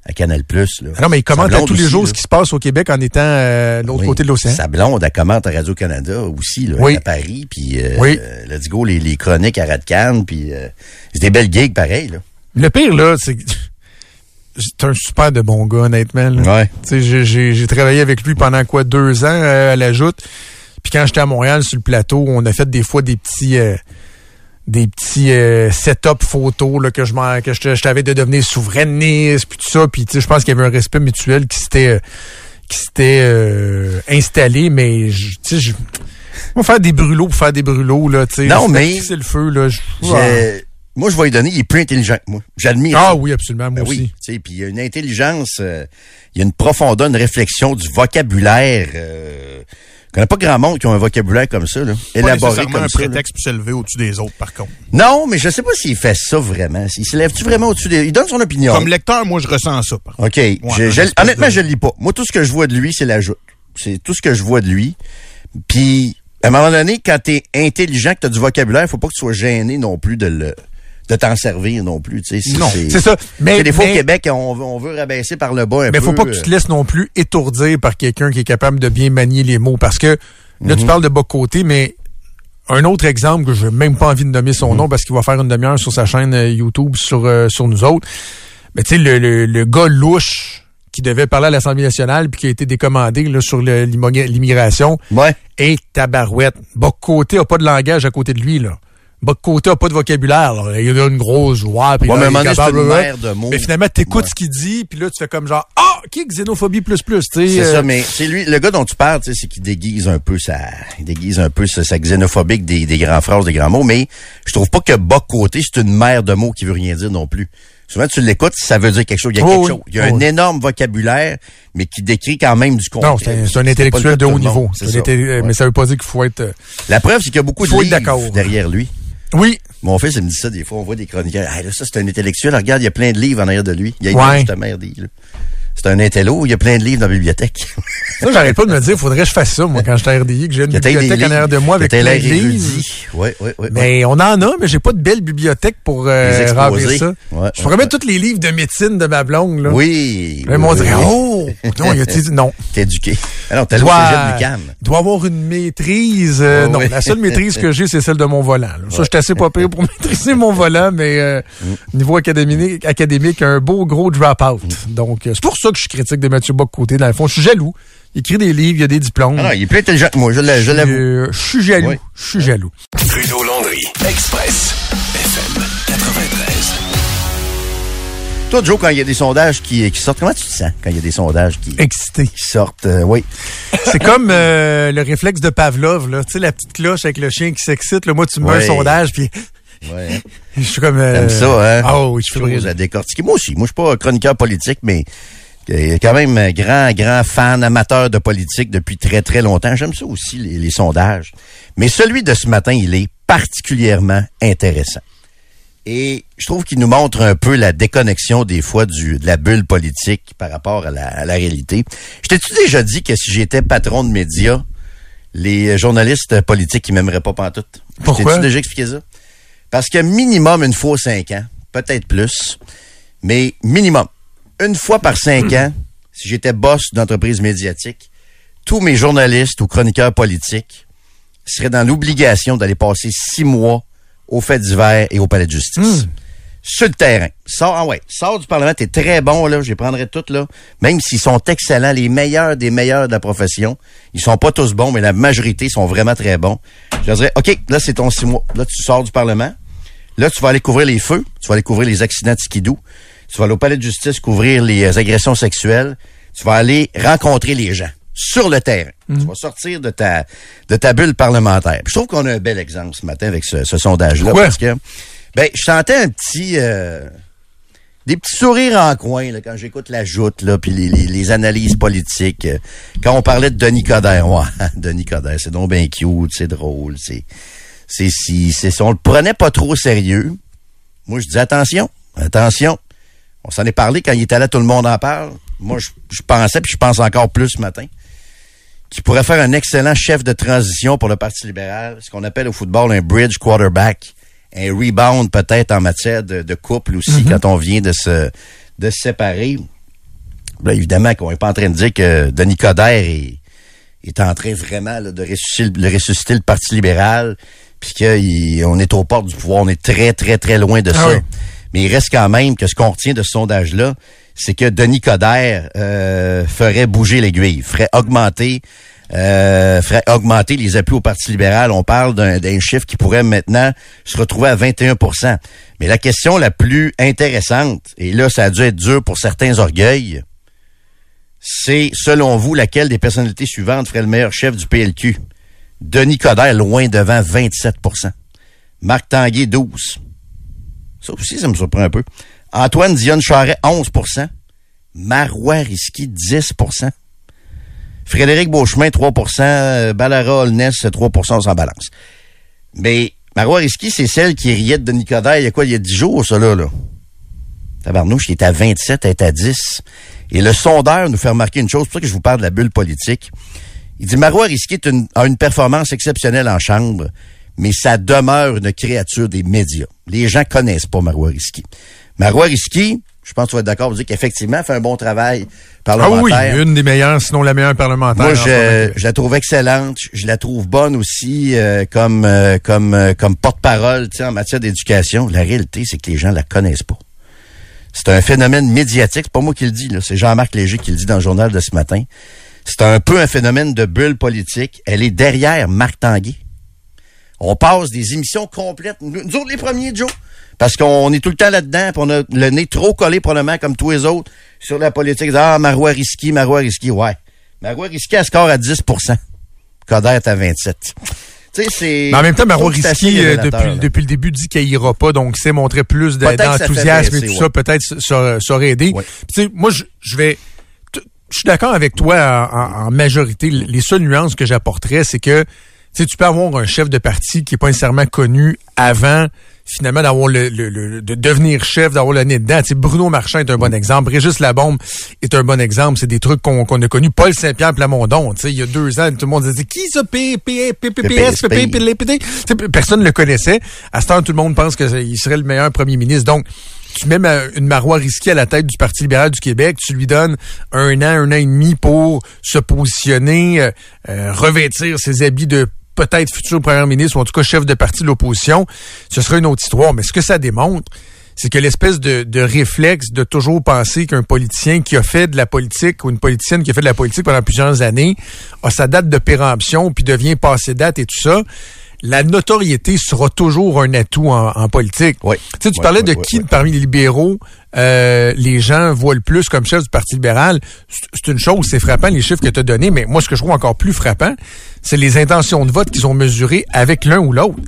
À Canal Plus, là. Ah non, mais il commente à tous les aussi, jours là. ce qui se passe au Québec en étant euh, de l'autre Oui. côté de l'océan. Sa blonde, elle commente à Radio-Canada aussi, là, Oui. à Paris, puis euh, Oui. euh, let's go, les, les chroniques à Radcan, puis euh, c'est des belles gigs pareil, là. Le pire, là, c'est que c'est un super de bon gars, honnêtement. là. Ouais. Tu sais, j'ai- j'ai j'ai travaillé avec lui pendant quoi, deux ans euh, à la joute. Puis quand j'étais à Montréal, sur le plateau, on a fait des fois des petits... euh, des petits euh, setup photos là, que je m'en- que je, t'avais de devenir souverainiste puis tout ça puis tu sais je pense qu'il y avait un respect mutuel qui s'était euh, qui s'était installé mais tu sais je on va faire des brûlots pour faire des brûlots là tu sais Non, mais- fixer le feu là J'ai- Ouais. Moi, je vais lui donner, il est plus intelligent que moi. J'admire. Ah oui, absolument, moi Ben aussi. oui, tu sais, puis il y a une intelligence, euh, il y a une profondeur, une réflexion du vocabulaire. Euh, je connais pas grand monde qui a un vocabulaire comme ça, là, Pas élaboré comme un ça. là. prétexte pour se lever au-dessus des autres, par contre. Non, mais je sais pas s'il fait ça vraiment. Il se lève-tu vraiment au-dessus des... Il donne son opinion. Comme lecteur, moi, je ressens ça. par contre. OK. Je- je- honnêtement, de- je le lis pas. Moi, tout ce que je vois de lui, c'est la joute. C'est tout ce que je vois de lui. Puis, à un moment donné, quand t'es intelligent, que t'as du vocabulaire, faut pas que tu sois gêné non plus de le de t'en servir non plus. tu sais. Non, c'est ça. Mais- Mais des fois, mais- au Québec, on, veut- on veut rabaisser par le bas un Mais peu. faut pas que tu te euh, laisses non plus étourdir par quelqu'un qui est capable de bien manier les mots. Parce que là, tu Mhm. parles de bas côté, mais un autre exemple que je n'ai même pas envie de nommer Mhm. son nom parce qu'il va faire une demi-heure sur sa chaîne euh, YouTube sur, euh, sur nous autres. Mais tu sais, le, le, le gars louche qui devait parler à l'Assemblée nationale puis qui a été décommandé là, sur l'immigration. Ouais. Et tabarouette. Bas côté a pas de langage à côté de lui, là. Bas côté a pas de vocabulaire. là. Il a une grosse joie. puis Ouais, là, mais il est capable, une ouais. mer de mots. Mais finalement, t'écoutes Ouais. ce qu'il dit, puis là, tu fais comme genre, ah, qui xénophobie plus plus, tu. C'est euh, ça, mais c'est lui, le gars dont tu parles, tu sais, c'est qu'il déguise un peu sa, il déguise un peu sa, sa xénophobique des, des grands phrases, des grands mots, mais je trouve pas que côté, c'est une mer de mots qui veut rien dire non plus. Souvent, tu l'écoutes, ça veut dire quelque chose. Il y a Oh quelque oui. chose. Il y a Oh un oui. énorme vocabulaire, mais qui décrit quand même du contenu. Non, c'est un, intellectuel de haut niveau. Ça. euh, Ouais. Mais ça veut pas dire qu'il faut être. euh, La preuve, c'est qu'il y a beaucoup de livres derrière lui. Oui. Mon fils, il me dit ça des fois. On voit des chroniqueurs. Ah, là, ça, c'est un intellectuel. Regarde, il y a plein de livres en arrière de lui. Il y a Ouais. une mère dit, là. C'est un intello. Il y a plein de livres dans la bibliothèque. Ça, j'arrête pas de me dire, <laughs> faudrait que je fasse ça, moi, quand j'étais à RDI, que j'ai une Que bibliothèque en arrière de moi avec plein de livres. Ouais, ouais, ouais. Mais on en a, mais j'ai pas de belle bibliothèque pour euh, remplir ça. Ouais, je pourrais mettre tous les livres de médecine de ma blonde, là. Oui. Oui, dit, oui. oh! Non, il a dit non. T'es éduqué. Ah dois, au cégep du CAM. dois avoir une maîtrise. euh, Oh, non, oui. la seule maîtrise que j'ai, c'est celle de mon volant. là. Ça, je suis assez pas pire pour <laughs> maîtriser mon volant, mais euh, Mm. niveau académique, académique, un beau gros drop-out. Donc, euh, c'est pour ça que je suis critique de Mathieu Bock-Côté. Dans le fond, je suis jaloux. Il écrit des livres, il a des diplômes. Ah non, il est plus intelligent que moi, je l'avoue. Euh, Je suis jaloux. Oui. Je suis jaloux. Trudeau Landry, Express, FM 93. Toi, Joe, quand il y a des sondages qui, qui sortent, comment tu te sens quand il y a des sondages qui, Excité. qui sortent? euh, oui. <laughs> C'est comme euh, le réflexe de Pavlov, là. Tu sais, la petite cloche avec le chien qui s'excite. là. Moi, tu me mets un sondage, puis Ouais. <laughs> je suis comme... euh, T'aimes ça, hein? Ah oui, je suis Chose à décortiquer. Moi aussi. Moi, je suis pas chroniqueur politique, mais euh, quand même un grand, grand fan, amateur de politique depuis très, très longtemps. J'aime ça aussi, les, les sondages. Mais celui de ce matin, il est particulièrement intéressant. Et je trouve qu'il nous montre un peu la déconnexion des fois du, de la bulle politique par rapport à la, à la réalité. Je t'ai-tu déjà dit que si j'étais patron de médias, les journalistes politiques, ils m'aimeraient pas pantoute? Pourquoi? T'ai-tu déjà expliqué ça? Parce que minimum une fois cinq ans, peut-être plus, mais minimum une fois par cinq ans, si j'étais boss d'entreprise médiatique, tous mes journalistes ou chroniqueurs politiques seraient dans l'obligation d'aller passer six mois au fait divers et au palais de justice. Sur le terrain. Sors, ah ouais, sors du Parlement, t'es très bon, là, je les prendrais toutes, là. Même s'ils sont excellents, les meilleurs des meilleurs de la profession. Ils sont pas tous bons, mais la majorité sont vraiment très bons. Je leur dirais, OK, là, c'est ton six mois. Là, tu sors du Parlement. Là, tu vas aller couvrir les feux. Tu vas aller couvrir les accidents de skidoo. Tu vas aller au palais de justice couvrir les euh, agressions sexuelles. Tu vas aller rencontrer les gens sur le terrain. Tu vas sortir de ta de ta bulle parlementaire. Puis je trouve qu'on a un bel exemple ce matin avec ce, ce sondage-là. Parce que ben, je sentais un petit euh, des petits sourires en coin là, quand j'écoute la joute, là, puis les, les- les analyses politiques. quand on parlait de Denis Coderre, ouais, <laughs> Denis Coderre, c'est donc bien cute, c'est drôle, c'est c'est si c'est si on le prenait pas trop au sérieux. Moi, je dis attention, attention. On s'en est parlé quand il était là, tout le monde en parle. Moi, je, je pensais, puis je pense encore plus ce matin, qu'il pourrait faire un excellent chef de transition pour le Parti libéral, ce qu'on appelle au football un bridge quarterback, un rebound peut-être en matière de, de couple aussi, quand on vient de se, de se séparer. Là, évidemment qu'on n'est pas en train de dire que Denis Coderre est, est en train vraiment là, de ressusciter, le- ressusciter le Parti libéral, puis qu'on est aux portes du pouvoir. On est très, très, très loin de Ah ça. oui. Mais il reste quand même que ce qu'on retient de ce sondage-là, c'est que Denis Coderre euh, ferait bouger l'aiguille, ferait augmenter euh, ferait augmenter les appuis au Parti libéral. On parle d'un d'un chiffre qui pourrait maintenant se retrouver à 21% Mais la question la plus intéressante, et là, ça a dû être dur pour certains orgueils, c'est, selon vous, laquelle des personnalités suivantes ferait le meilleur chef du PLQ? Denis Coderre, loin devant 27% Marc Tanguay, 12 Ça aussi, ça me surprend un peu. Antoine Dionne Charret, 11% Marois Risky, 10% Frédéric Beauchemin, 3% euh, Ballara Holness, 3 on s'en balance. Mais Marois Risky, c'est celle qui riait de Nicodère il y a quoi, il y a 10 jours, ça là, là. Tabarnouche, il est à 27, elle est à 10. Et le sondeur nous fait remarquer une chose, c'est pour ça que je vous parle de la bulle politique. Il dit Marois Risky a une performance exceptionnelle en chambre, mais ça demeure une créature des médias. Les gens connaissent pas Marois Risky. Marois Risky, je pense que tu vas être d'accord, vous dire qu'effectivement, fait un bon travail parlementaire. Ah oui, une des meilleures, sinon la meilleure parlementaire. Moi, je, je la trouve excellente. Je la trouve bonne aussi euh, comme euh, comme euh, comme porte-parole en matière d'éducation. La réalité, c'est que les gens la connaissent pas. C'est un phénomène médiatique. C'est pas moi qui le dis, c'est Jean-Marc Léger qui le dit dans le journal de ce matin. C'est un peu un phénomène de bulle politique. Elle est derrière Marc Tanguay. On passe des émissions complètes. Nous, autres, les premiers, Joe. Parce qu'on est tout le temps là-dedans, puis on a le nez trop collé probablement comme tous les autres sur la politique. Ah, Marois Risky, Marois Risky, ouais. Marois Risky a score à 10% Coder est à 27 mais en même temps, Marois Risky, euh, depuis, depuis, le début, dit qu'il ira pas, donc c'est montrer plus d'enthousiasme et tout ça, peut-être ça, aurait aidé. Moi, je vais je suis d'accord avec toi en, majorité. Les seules nuances que j'apporterais, c'est que tu peux avoir un chef de parti qui est pas nécessairement connu avant finalement d'avoir le, de devenir chef, d'avoir le nez dedans. Bruno Marchand est un bon exemple. Régis Labombe est un bon exemple. C'est des trucs qu'on a connus. Paul Saint-Pierre Plamondon, il y a deux ans, tout le monde disait qui ça PPS, Personne ne le connaissait. À ce temps, tout le monde pense qu'il serait le meilleur premier ministre. Donc, tu mets une Marois risquée à la tête du Parti libéral du Québec, tu lui donnes un an, un an et demi pour se positionner, euh, euh, revêtir ses habits de peut-être futur premier ministre ou en tout cas chef de parti de l'opposition, ce serait une autre histoire. Mais ce que ça démontre, c'est que l'espèce de, réflexe de toujours penser qu'un politicien qui a fait de la politique ou une politicienne qui a fait de la politique pendant plusieurs années a sa date de péremption puis devient passé date et tout ça, la notoriété sera toujours un atout en, politique. Oui. Tu sais, tu parlais de qui parmi les libéraux euh, les gens voient le plus comme chef du Parti libéral? C'est une chose, c'est frappant les chiffres que tu as donnés, mais moi ce que je trouve encore plus frappant, c'est les intentions de vote qu'ils ont mesurées avec l'un ou l'autre.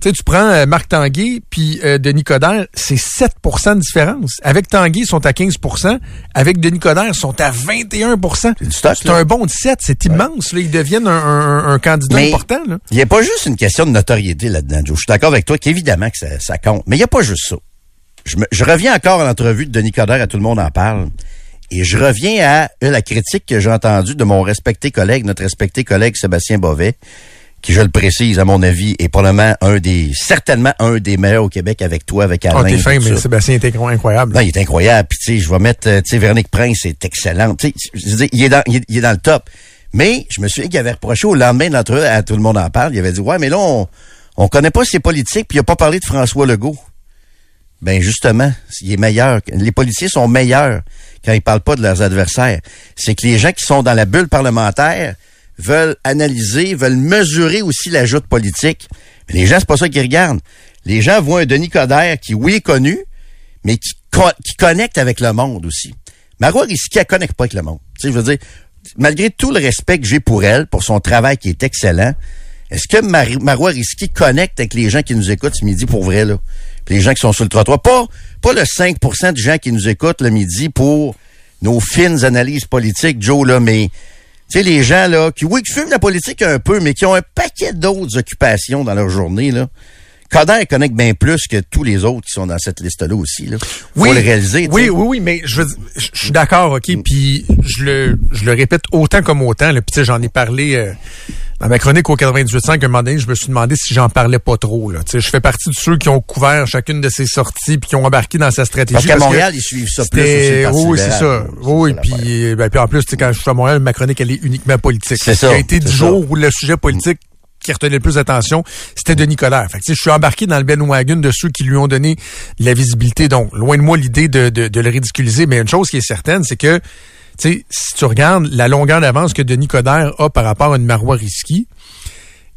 Tu sais, tu prends euh, Marc Tanguay puis euh, Denis Coderre, c'est 7% de différence. Avec Tanguay, ils sont à 15% Avec Denis Coderre, ils sont à 21% C'est un bon de 7, c'est immense. Là. Ils deviennent un, candidat important. Il n'y a pas juste une question de notoriété là-dedans, Joe. Je suis d'accord avec toi qu'évidemment que ça, compte. Mais il n'y a pas juste ça. Je, reviens encore à l'entrevue de Denis Coderre, à Tout le monde en parle. Et je reviens à la critique que j'ai entendue de mon respecté collègue, notre respecté collègue Sébastien Bovet, qui, je le précise, à mon avis, est probablement un des, certainement un des meilleurs au Québec avec toi, avec Alain. Oh, t'es fin, mais Sébastien est incroyable. Non, il est incroyable. Puis, tu sais, je vais mettre, euh, tu sais, Véronique Prince est excellent. Tu sais, je dis, il est dans, il est, dans le top. Mais, je me suis dit qu'il avait reproché au lendemain de l'entrevue, à tout le monde en parle, il avait dit, ouais, mais là, on, on connaît pas ses politiques, puis il a pas parlé de François Legault. Ben, justement, il est meilleur. Les policiers sont meilleurs quand ils parlent pas de leurs adversaires. C'est que les gens qui sont dans la bulle parlementaire, veulent analyser, veulent mesurer aussi la joute politique. Mais les gens, c'est pas ça qu'ils regardent. Les gens voient un Denis Coderre qui, oui, est connu, mais qui, connecte avec le monde aussi. Marois Risky, elle connecte pas avec le monde. Tu sais, je veux dire, malgré tout le respect que j'ai pour elle, pour son travail qui est excellent, est-ce que Marois Risky connecte avec les gens qui nous écoutent ce midi pour vrai, là? les gens qui sont sur le trottoir. Pas, pas le 5% des gens qui nous écoutent le midi pour nos fines analyses politiques, Joe, là, mais tu sais, les gens, là, qui, oui, qui fument la politique un peu, mais qui ont un paquet d'autres occupations dans leur journée, là. Coder connecte bien plus que tous les autres qui sont dans cette liste-là aussi. Là. Faut oui, le réaliser. Oui, oui, oui, mais je, je, suis d'accord, OK, mm. puis je le, je le répète autant comme autant. Puis tu sais, j'en ai parlé euh, dans ma chronique au 98.5, un moment donné, je me suis demandé si j'en parlais pas trop. Là. Je fais partie de ceux qui ont couvert chacune de ses sorties puis qui ont embarqué dans sa stratégie. Parce qu'à Montréal, ils suivent ça plus aussi. Oui, c'est ça. Oui, puis, ben, puis en plus, quand je suis à Montréal, ma chronique, elle est uniquement politique. C'est ça. Il a été du jour où le sujet politique qui retenait le plus d'attention, c'était Denis Coderre. Fait que, je suis embarqué dans le bandwagon de ceux qui lui ont donné la visibilité. Donc, loin de moi l'idée de, de, de, le ridiculiser, mais une chose qui est certaine, c'est que si tu regardes la longueur d'avance que Denis Coderre a par rapport à une Marois Risky,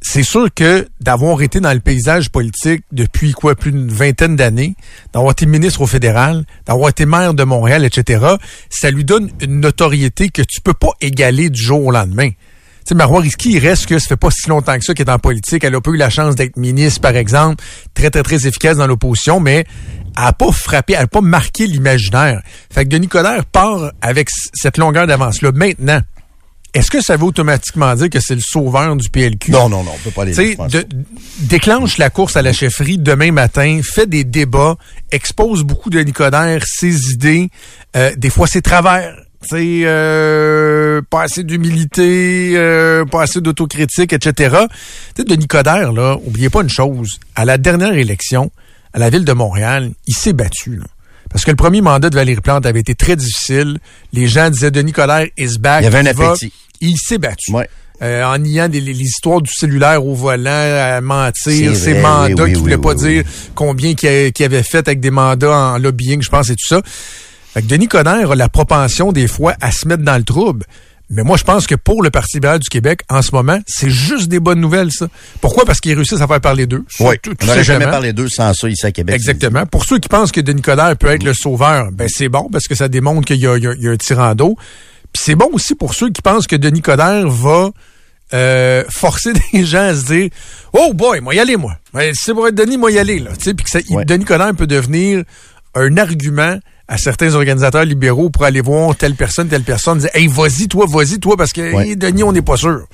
c'est sûr que d'avoir été dans le paysage politique depuis quoi plus d'une vingtaine d'années, d'avoir été ministre au fédéral, d'avoir été maire de Montréal, etc., ça lui donne une notoriété que tu peux pas égaler du jour au lendemain sais, Marois Risky, il reste que ça fait pas si longtemps que ça qu'elle est en politique. Elle a pas eu la chance d'être ministre, par exemple, très, très, très efficace dans l'opposition, mais elle a pas frappé, elle a pas marqué l'imaginaire. Fait que Denis Coderre part avec cette longueur d'avance-là. Maintenant, est-ce que ça veut automatiquement dire que c'est le sauveur du PLQ? Non, non, non, on peut pas aller Tu là, je sais, pense de- déclenche la course à la chefferie demain matin, fait des débats, expose beaucoup de Nicodère, ses idées, euh, des fois ses travers. Sais, euh, pas assez d'humilité, euh, pas assez d'autocritique, etc. Tu sais, Denis Coderre, là, oubliez pas une chose. À la dernière élection, à la ville de Montréal, il s'est battu. là. Parce que le premier mandat de Valérie Plante avait été très difficile. Les gens disaient Denis Coderre is back. Il y avait un appétit. Il s'est battu. Euh, en niant les, les histoires du cellulaire au volant, à mentir, C'est ses mandats oui, oui, qui voulaient oui, pas dire combien qu'il avait fait avec des mandats en lobbying, je pense, et tout ça. Fait que Denis Coderre a la propension des fois à se mettre dans le trouble. Mais moi, je pense que pour le Parti libéral du Québec, en ce moment, c'est juste des bonnes nouvelles, ça. Pourquoi? Parce qu'ils réussissent à faire parler d'eux. Oui, Tout- tout on n'aurait jamais parlé d'eux sans ça ici à Québec. Exactement. Pour ceux qui pensent que Denis Coderre peut être le sauveur, ben c'est bon parce que ça démontre qu'il y, a- y y un tirant d'eau. Puis c'est bon aussi pour ceux qui pensent que Denis Coderre va euh, forcer <laughs> des gens à se dire Oh boy, moi y aller, moi. Ben, c'est pour être Denis, moi y aller. Là. Tu sais, Puis que ça, Denis Coderre peut devenir un argument à certains organisateurs libéraux pour aller voir telle personne, telle personne, dire Hey, vas-y, toi, vas-y, toi, parce que Ouais. hey, Denis, on n'est pas sûr.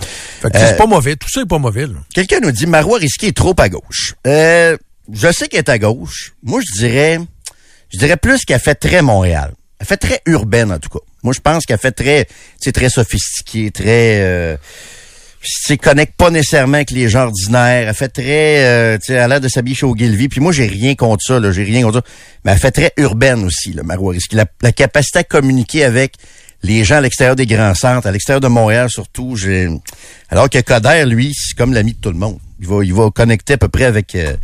Fait que Euh, c'est pas mauvais. Tout ça est pas mauvais. Quelqu'un nous dit Marois Risky est trop à gauche. Euh, je sais qu'elle est à gauche. Moi, je dirais, je dirais plus qu'elle fait très Montréal. Elle fait très urbaine, en tout cas. Moi, je pense qu'elle fait très, c'est très sophistiquée, très, euh, tu connecte pas nécessairement avec les gens ordinaires. Elle fait très, euh, tu sais, elle a l'air de s'habiller chez Ogilvy. Puis moi, j'ai rien contre ça, là. J'ai rien contre ça. Mais elle fait très urbaine aussi, le Marois. La, la capacité à communiquer avec les gens à l'extérieur des grands centres, à l'extérieur de Montréal surtout. J'ai, alors que Coder, lui, c'est comme l'ami de tout le monde. Il va, il va connecter à peu près avec, euh,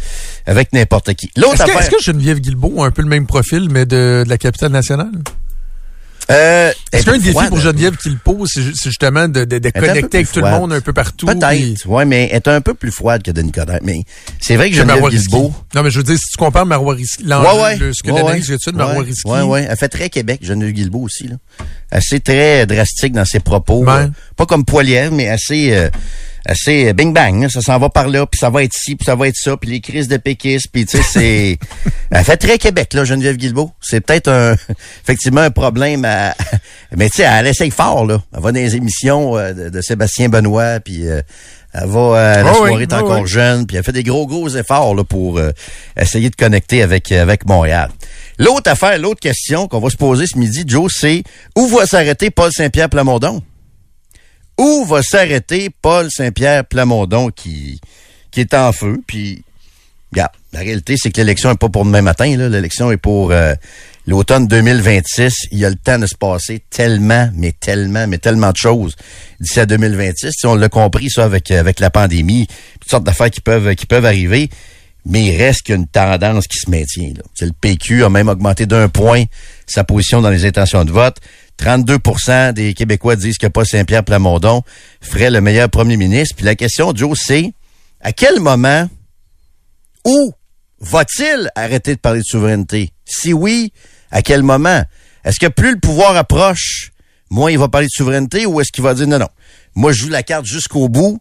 avec n'importe qui. L'autre Est-ce que, est-ce que Geneviève Guilbeault a un peu le même profil, mais de, de la capitale nationale? Euh, Est-ce qu'un défi froide, pour Geneviève qui le pose, c'est ju- c'est justement de, de, de connecter avec tout le monde un peu partout? puis- Peut-être, ouais, mais elle est un peu plus froide que Denis Coderre. Mais c'est vrai que Geneviève. Guilbeault... Non, mais je veux dire, si tu compares Marois Risky, l'enjeu, Ouais, ouais. ce que Ouais, l'analyse que tu de Marois Risky. Ouais, ouais. Elle fait très Québec, Geneviève Guilbeault aussi, là. Assez très drastique dans ses propos. Euh, Pas comme Poilievre, mais assez, euh, assez euh, bing bang. là. Ça s'en va par là, puis ça va être ci, puis ça va être ça, puis les crises de péquistes, puis tu sais, c'est... <laughs> elle fait très Québec, là, Geneviève Guilbeault. C'est peut-être un, <laughs> effectivement un problème à... <laughs> Mais tu sais, elle essaye fort, là. Elle va dans les émissions euh, de, de Sébastien Benoît, puis... euh, elle va euh, à la oui, soirée, t'es ah encore oui. jeune, puis elle fait des gros, gros efforts là, pour euh, essayer de connecter avec, avec Montréal. L'autre affaire, l'autre question qu'on va se poser ce midi, Joe, c'est où va s'arrêter Paul Saint-Pierre Plamondon? Où va s'arrêter Paul Saint-Pierre Plamondon qui, qui est en feu? Puis, regarde, la réalité, c'est que l'élection n'est pas pour demain matin. L'élection est pour euh, l'automne 2026. Il y a le temps de se passer tellement, mais tellement, mais tellement de choses d'ici à 2026. Si on l'a compris, ça, avec, avec la pandémie, toutes sortes d'affaires qui peuvent, qui peuvent arriver. Mais il reste qu'il y a une tendance qui se maintient. Là. Le PQ a même augmenté d'un point sa position dans les intentions de vote. 32% des Québécois disent que Paul Saint-Pierre Plamondon ferait le meilleur premier ministre. Puis la question, Joe, c'est à quel moment, où va-t-il arrêter de parler de souveraineté? Si oui, à quel moment? Est-ce que plus le pouvoir approche, moins il va parler de souveraineté ou est-ce qu'il va dire non, non, moi je joue la carte jusqu'au bout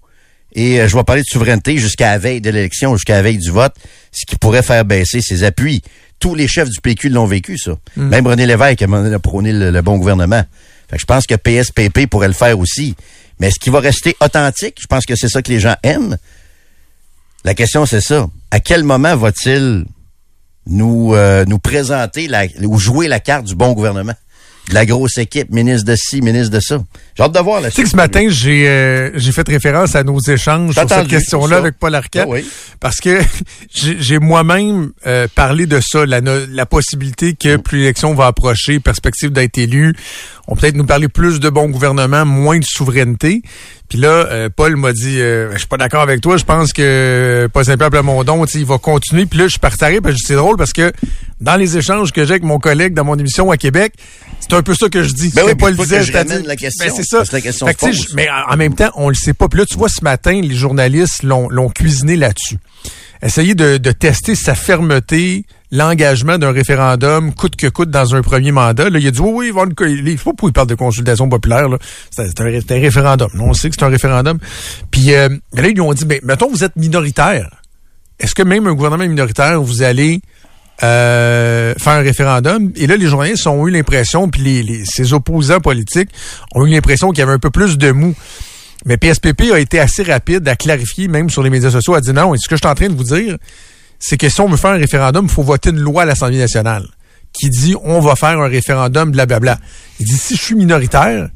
et euh, je vais parler de souveraineté jusqu'à la veille de l'élection, jusqu'à la veille du vote, ce qui pourrait faire baisser ses appuis? Tous les chefs du PQ l'ont vécu, ça. Mm. Même René Lévesque a prôner le, le bon gouvernement. Fait que je pense que PSPP pourrait le faire aussi. Mais est-ce qu'il va rester authentique? Je pense que c'est ça que les gens aiment. La question, c'est ça. À quel moment va-t-il nous, euh, nous présenter la, ou jouer la carte du bon gouvernement? De la grosse équipe, ministre de ci, ministre de ça. J'ai hâte de voir la Tu sais que ce matin, j'ai euh, j'ai fait référence à nos échanges sur cette question-là avec Paul Arquette? Ah oui. Parce que <laughs> j'ai moi-même euh, parlé de ça, la, la possibilité Mm. que plus l'élection va approcher, perspective d'être élu, on peut-être nous parler plus de bon gouvernement, moins de souveraineté. Puis là, euh, Paul m'a dit, euh, je suis pas d'accord avec toi, je pense que Saint-Pierre Plamondon, tu sais, il va continuer. Puis là, je suis arrêter, parce que c'est drôle parce que dans les échanges que j'ai avec mon collègue dans mon émission à Québec, c'est un peu ça que je dis. Ben oui, Paul disait, que je ramène la question, Ben, c'est ça. la question Fait que, mais en même temps, on le sait pas. Puis là, tu vois, ce matin, les journalistes l'ont l'ont cuisiné là-dessus. Essayer de, de tester sa fermeté, l'engagement d'un référendum coûte que coûte dans un premier mandat. Là, il a dit, oui, oui, il va avoir une- il faut pas il parle de consultation populaire. là. C'est un, référendum. Nous, on sait que c'est un référendum. Puis euh, là, ils lui ont dit, mais mettons, vous êtes minoritaire. Est-ce que même un gouvernement minoritaire, vous allez euh, faire un référendum? Et là, les journalistes ont eu l'impression, puis les, ces opposants politiques ont eu l'impression qu'il y avait un peu plus de mou. Mais PSPP a été assez rapide à clarifier, même sur les médias sociaux, à dire non, et ce que je suis en train de vous dire, c'est que si on veut faire un référendum, il faut voter une loi à l'Assemblée nationale qui dit on va faire un référendum, blablabla. Il dit si je suis minoritaire,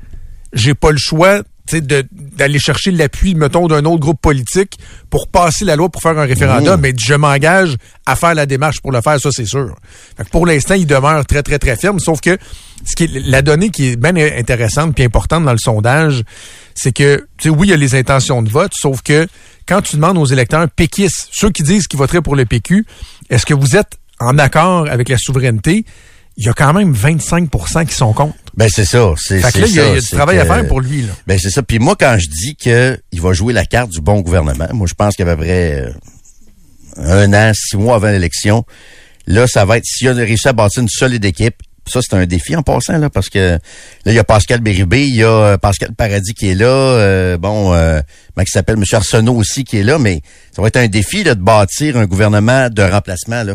j'ai pas le choix tu sais, de- d'aller chercher l'appui, mettons, d'un autre groupe politique pour passer la loi pour faire un référendum. Mmh. Mais je m'engage à faire la démarche pour le faire, ça c'est sûr. Fait que pour l'instant, il demeure très, très, très ferme. Sauf que ce qui est, la donnée qui est bien intéressante puis importante dans le sondage, c'est que, tu sais, oui, il y a les intentions de vote, sauf que quand tu demandes aux électeurs péquistes, ceux qui disent qu'ils voteraient pour le PQ, est-ce que vous êtes en accord avec la souveraineté? Il y a quand même 25% qui sont contre. Ben c'est ça. C'est, Fait que là, il y a- ça, il y a du travail à faire pour lui, là. Ben c'est ça. Puis moi, quand je dis que il va jouer la carte du bon gouvernement, moi je pense qu'à peu près euh, un an, six mois avant l'élection, là, ça va être s'il a réussi à bâtir une solide équipe. Ça, c'est un défi en passant, là, parce que là, il y a Pascal Bérubé, il y a euh, Pascal Paradis qui est là, euh, bon, euh, comment il s'appelle, M. Arsenault aussi qui est là, mais ça va être un défi là, de bâtir un gouvernement de remplacement, là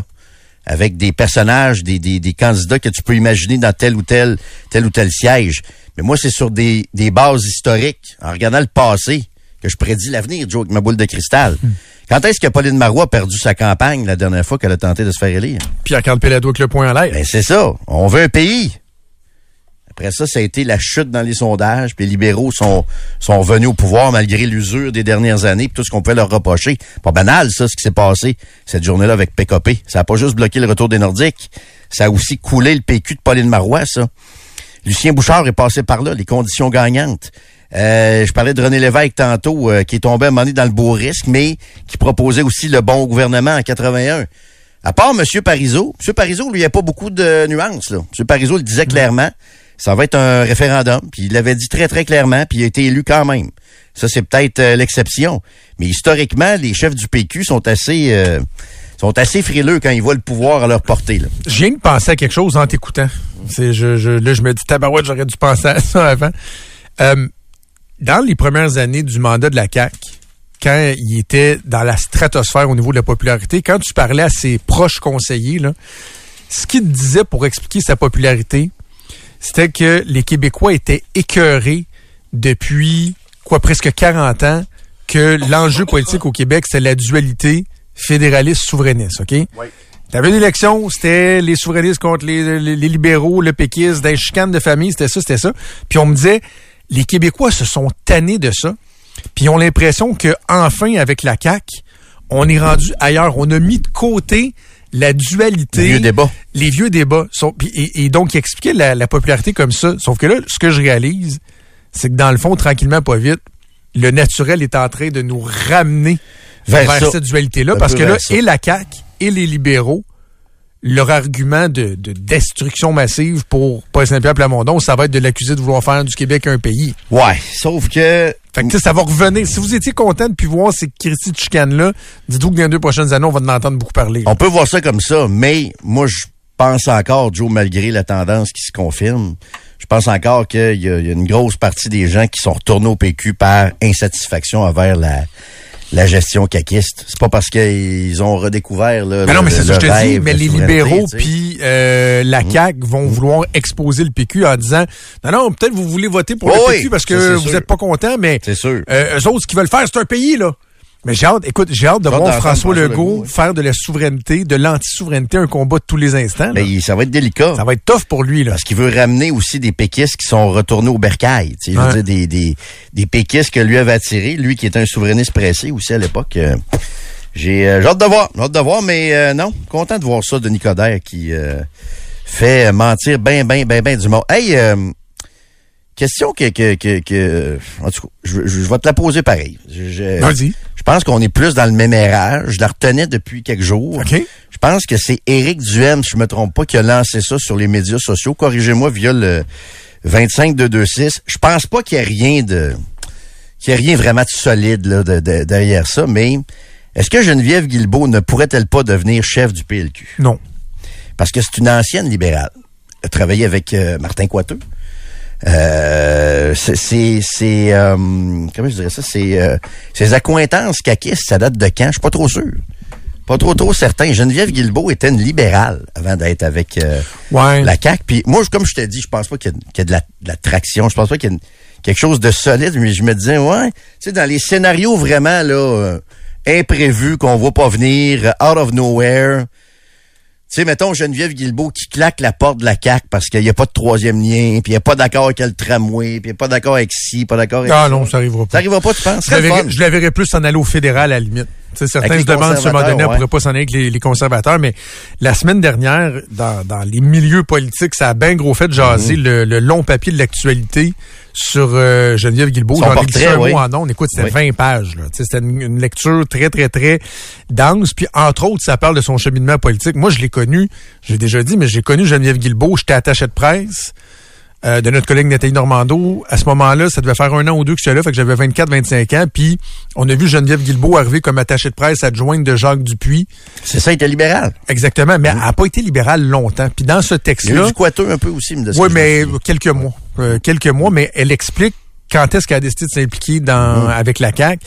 avec des personnages, des, des, des candidats que tu peux imaginer dans tel ou tel, tel ou tel siège. Mais moi, c'est sur des, des bases historiques, en regardant le passé, que je prédis l'avenir, Joe, avec ma boule de cristal. Quand est-ce que Pauline Marois a perdu sa campagne la dernière fois qu'elle a tenté de se faire élire? Pierre-Carl Pelado avec le point en l'air. Ben, c'est ça. On veut un pays. Après ça, ça a été la chute dans les sondages, puis les libéraux sont, sont venus au pouvoir malgré l'usure des dernières années, puis tout ce qu'on pouvait leur reprocher. Pas banal, ça, ce qui s'est passé cette journée-là avec PKP. Ça a pas juste bloqué le retour des Nordiques, ça a aussi coulé le PQ de Pauline Marois, ça. Lucien Bouchard est passé par là, les conditions gagnantes. Euh, je parlais de René Lévesque tantôt, euh, qui est tombé à un moment donné dans le beau risque, mais qui proposait aussi le bon gouvernement en 81. À part M. Parizeau, M. Parizeau, lui, il n'y a pas beaucoup de nuances. Là. M. Parizeau le disait clairement, ça va être un référendum, puis il l'avait dit très, très clairement, puis il a été élu quand même. Ça, c'est peut-être euh, l'exception. Mais historiquement, les chefs du PQ sont assez euh, sont assez frileux quand ils voient le pouvoir à leur portée. Là. Je viens de penser à quelque chose en t'écoutant. Je, je, là, je me dis, tabarouette, j'aurais dû penser à ça avant. Dans les premières années du mandat de la CAQ, quand il était dans la stratosphère au niveau de la popularité, quand tu parlais à ses proches conseillers, là, ce qu'il te disait pour expliquer sa popularité, c'était que les Québécois étaient écœurés depuis, quoi, presque 40 ans, que l'enjeu politique au Québec, c'est la dualité fédéraliste-souverainiste, OK? T'avais une élection, c'était les souverainistes contre les, les- les libéraux, le péquiste, des chicanes de famille, c'était ça, c'était ça. Puis on me disait, les Québécois se sont tannés de ça, puis ont l'impression que enfin avec la CAQ, on est rendu ailleurs. On a mis de côté la dualité. Les vieux débats. Les vieux débats. Sont- et, et donc, il expliquait la, la popularité comme ça. Sauf que là, ce que je réalise, c'est que dans le fond, tranquillement, pas vite, le naturel est en train de nous ramener vers, cette dualité-là. Parce que là, ça. et la CAQ et les libéraux, leur argument de, de destruction massive pour Paul Saint-Pierre Plamondon, ça va être de l'accuser de vouloir faire du Québec un pays. Ouais, sauf que... Fait que tu sais, ça va revenir. Si vous étiez content de puis voir ces critiques de chicane-là, dites-vous que dans les deux prochaines années, on va en entendre beaucoup parler. On peut voir ça comme ça, mais moi, je pense encore, Joe, malgré la tendance qui se confirme, je pense encore qu'il y a une grosse partie des gens qui sont retournés au PQ par insatisfaction envers la, la gestion caquiste. C'est pas parce qu'ils ont redécouvert là, Mais non, le- mais c'est le ça que je te dis. Mais les libéraux puis euh, la CAQ vont vouloir exposer le PQ en disant non, non, peut-être vous voulez voter pour Oh le oui, PQ parce que vous n'êtes pas content, mais c'est sûr. Euh, eux autres, ce qu'ils veulent faire, c'est un pays, là. Mais j'ai hâte, écoute, j'ai hâte de voir François Legault Legault, oui. faire de la souveraineté, de l'anti-souveraineté, un combat de tous les instants. Mais ça va être délicat. Ça va être tough pour lui, là. Parce qu'il veut ramener aussi des péquistes qui sont retournés au bercail. Tu sais, je veux Ouais. dire, des, des, des péquistes que lui avait attirés. Lui qui était un souverainiste pressé aussi à l'époque. euh, j'ai euh, j'ai hâte de voir. J'ai hâte de voir, mais euh, non, content de voir ça de Nicodère qui euh, fait mentir ben, ben, ben, ben du monde. Hey, euh, question que, que, que, que- en tout cas, je, je, je vais te la poser pareil. Vas-y. Je pense qu'on est plus dans le même âge. Je la retenais depuis quelques jours. Je pense que c'est Éric Duhem, si je me trompe pas, qui a lancé ça sur les médias sociaux. Corrigez-moi via le 25226. Je pense pas qu'il y ait rien de qu'il y ait rien vraiment de solide là, de- de- derrière ça, mais est-ce que Geneviève Guilbeault ne pourrait-elle pas devenir chef du PLQ? Non. parce que c'est une ancienne libérale. Elle a travaillé avec euh, Martin Coiteux. Euh, c'est, c'est, euh, comment je dirais ça, c'est, euh, ses accointances caquistes, ça date de quand? Je suis pas trop sûr. Pas trop trop certain. Geneviève Guilbeault était une libérale avant d'être avec euh, la CAQ. Puis moi, comme je t'ai dit, je pense pas qu'il y a, qu'il y a de, la, de la traction. Je pense pas qu'il y a une- quelque chose de solide. Mais je me disais, ouais, tu sais, dans les scénarios vraiment là imprévus qu'on voit pas venir, out of nowhere. Tu sais, mettons Geneviève Guilbeault qui claque la porte de la CAQ parce qu'il n'y a pas de troisième lien, puis il n'y a pas d'accord avec le tramway, puis il n'y a pas d'accord avec ci, pas d'accord avec Ah ça. non, ça arrivera pas. Ça arrivera pas, tu penses? Je verrais- je la verrais plus s'en aller au fédéral à la limite. Tu sais, certains se demandent si à un moment donné, conservateurs, elle pourrait pas s'en aller avec les, les conservateurs, mais la semaine dernière, dans, dans les milieux politiques, ça a bien gros fait jaser Mhm. le, le long papier de l'actualité sur euh, Geneviève Guilbeault. J'en ai un oui. mot en ondes. Écoute, c'était Oui. 20 pages. C'était une, une lecture très, très, très dense. Puis, entre autres, ça parle de son cheminement politique. Moi, je l'ai connu, j'ai déjà dit, mais j'ai connu Geneviève Guilbeault. J'étais attaché de presse euh, de notre collègue Nathalie Normando. À ce moment-là, ça devait faire un an ou deux que j'étais là, fait que j'avais 24-25 ans. Puis on a vu Geneviève Guilbeault arriver comme attachée de presse adjointe de Jacques Dupuis. C'est ça, il était libéral. Exactement, mais elle n'a pas été libérale longtemps. Puis dans ce Il y a texte-là... eu du un peu aussi, me Oui, mais quelques mois. Euh, quelques mois, mais elle explique quand est-ce qu'elle a décidé de s'impliquer dans Mhm. avec la CAQ.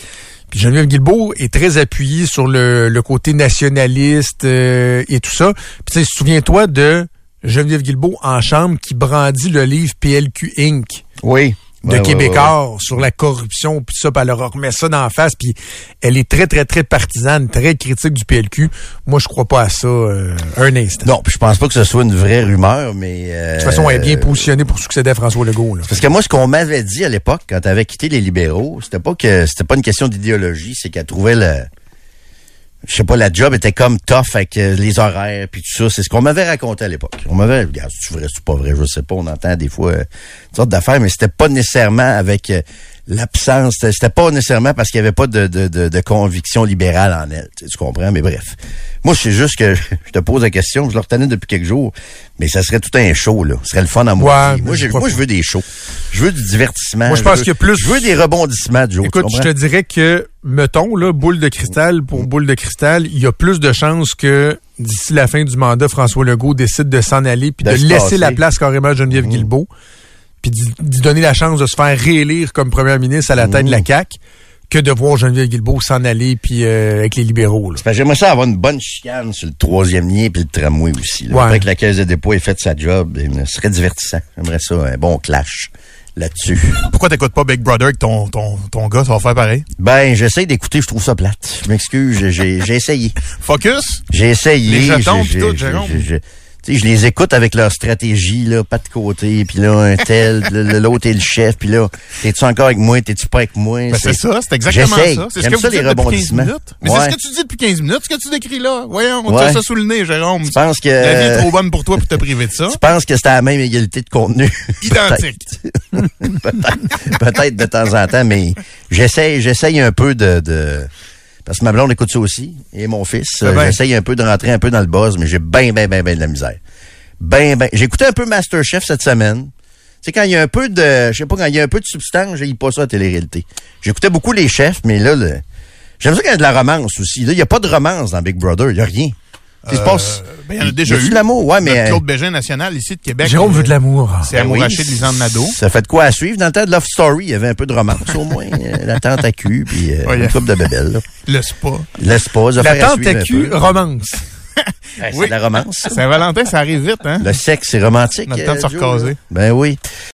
Puis Geneviève Guilbeault est très appuyée sur le, le côté nationaliste euh, et tout ça. Puis tu sais, souviens-toi de Geneviève Guilbeault en chambre qui brandit le livre PLQ Inc. Oui. de Ouais, ouais, Québécois sur la corruption puis ça, puis elle leur remet ça d'en face puis elle est très très très partisane, très critique du PLQ. Moi, je crois pas à ça euh, un instant. Non, puis je pense pas que ce soit une vraie rumeur, mais... euh, De toute façon, elle est bien positionnée pour succéder à François Legault. Là. Parce que moi, ce qu'on m'avait dit à l'époque, quand tu avais quitté les libéraux, c'était pas que c'était pas une question d'idéologie, c'est qu'elle trouvait le. Je sais pas, la job était comme tough avec euh, les horaires puis tout ça. C'est ce qu'on m'avait raconté à l'époque. On m'avait, regarde, c'est vrai, c'est pas vrai, je sais pas. On entend des fois euh, toutes sortes d'affaires, mais c'était pas nécessairement avec euh, l'absence. C'était pas nécessairement parce qu'il y avait pas de, de, de, de conviction libérale en elle. Tu sais, tu comprends? Mais bref. Moi, c'est juste que <laughs> je te pose la question, je le retenais depuis quelques jours, mais ça serait tout un show, là. Ce serait le fun à moi. Ouais, moi, je moi veux des shows. Je veux du divertissement. Moi, je pense qu'il y a plus- Je veux des rebondissements, Joe. Écoute, je te dirais que, mettons, là, boule de cristal pour boule de cristal, il y a plus de chances que d'ici la fin du mandat, François Legault décide de s'en aller puis De de, se laisser passer. la place carrément à Geneviève Guilbeault puis d'y donner la chance de se faire réélire comme première ministre à la tête de la CAQ que de voir Geneviève Guilbeault s'en aller puis euh, avec les libéraux. J'aimerais ça avoir une bonne chicane sur le troisième lien puis le tramway aussi. Là. Ouais. Après que la caisse de dépôt ait fait sa job, ce serait divertissant. J'aimerais ça, un bon clash là-dessus. Pourquoi t'écoutes pas Big Brother avec ton, ton, ton gars? Ça va faire pareil. Ben, j'essaie d'écouter, je trouve ça plate. Je m'excuse, j'ai j'ai essayé. <laughs> Focus? J'ai essayé. Les jetons pis tout, j'ai- Jérôme. Tu je les écoute avec leur stratégie, là, pas de côté, puis là, un tel, <laughs> l'autre est le chef, puis là, t'es-tu encore avec moi, t'es-tu pas avec moi? Ben, c'est ça, c'est exactement ça. C'est ce que vous ça, les depuis 15 rebondissements. Mais Ouais. c'est ce que tu dis depuis 15 minutes, ce que tu décris là. Voyons, on Ouais. t'a ça sous le nez, Jérôme. Je pense que- La vie est trop bonne pour toi pour te priver de ça. Tu penses que c'était la même égalité de contenu? <laughs> Identique. Peut-être. Peut-être de temps en temps, mais j'essaye, j'essaye un peu de, de- parce que ma blonde écoute ça aussi, et mon fils. C'est Euh, bien. J'essaye un peu de rentrer un peu dans le buzz, mais j'ai bien, bien, bien, bien de la misère. Ben, ben. J'ai écouté un peu Masterchef cette semaine. Tu sais, quand il y a un peu de, je sais pas, quand il y a un peu de substance, j'ai pas ça à télé-réalité. J'écoutais beaucoup les chefs, mais là, le- j'aime ça qu'il y a de la romance aussi. Là, il y a pas de romance dans Big Brother. Il y a rien. Il se passe- Ben, il y en a déjà eu. de l'amour, ouais, mais. Notre Claude Bégin national ici de Québec. Jérôme euh, veut de l'amour. C'est Ben oui, amouraché de Lisanne Nadeau. Ça fait de quoi à suivre. Dans le temps de Love Story, il y avait un peu de romance, au moins. Euh, la tante à cul, puis euh, Ouais, une coupe de bébelle. là. Le spa. Pas, ça La fait à à cul, romance. <laughs> Ben, C'est de la romance. ça. Saint-Valentin, ça arrive vite, hein? Le sexe, c'est romantique. Notre temps de euh, se recaser. Ben oui.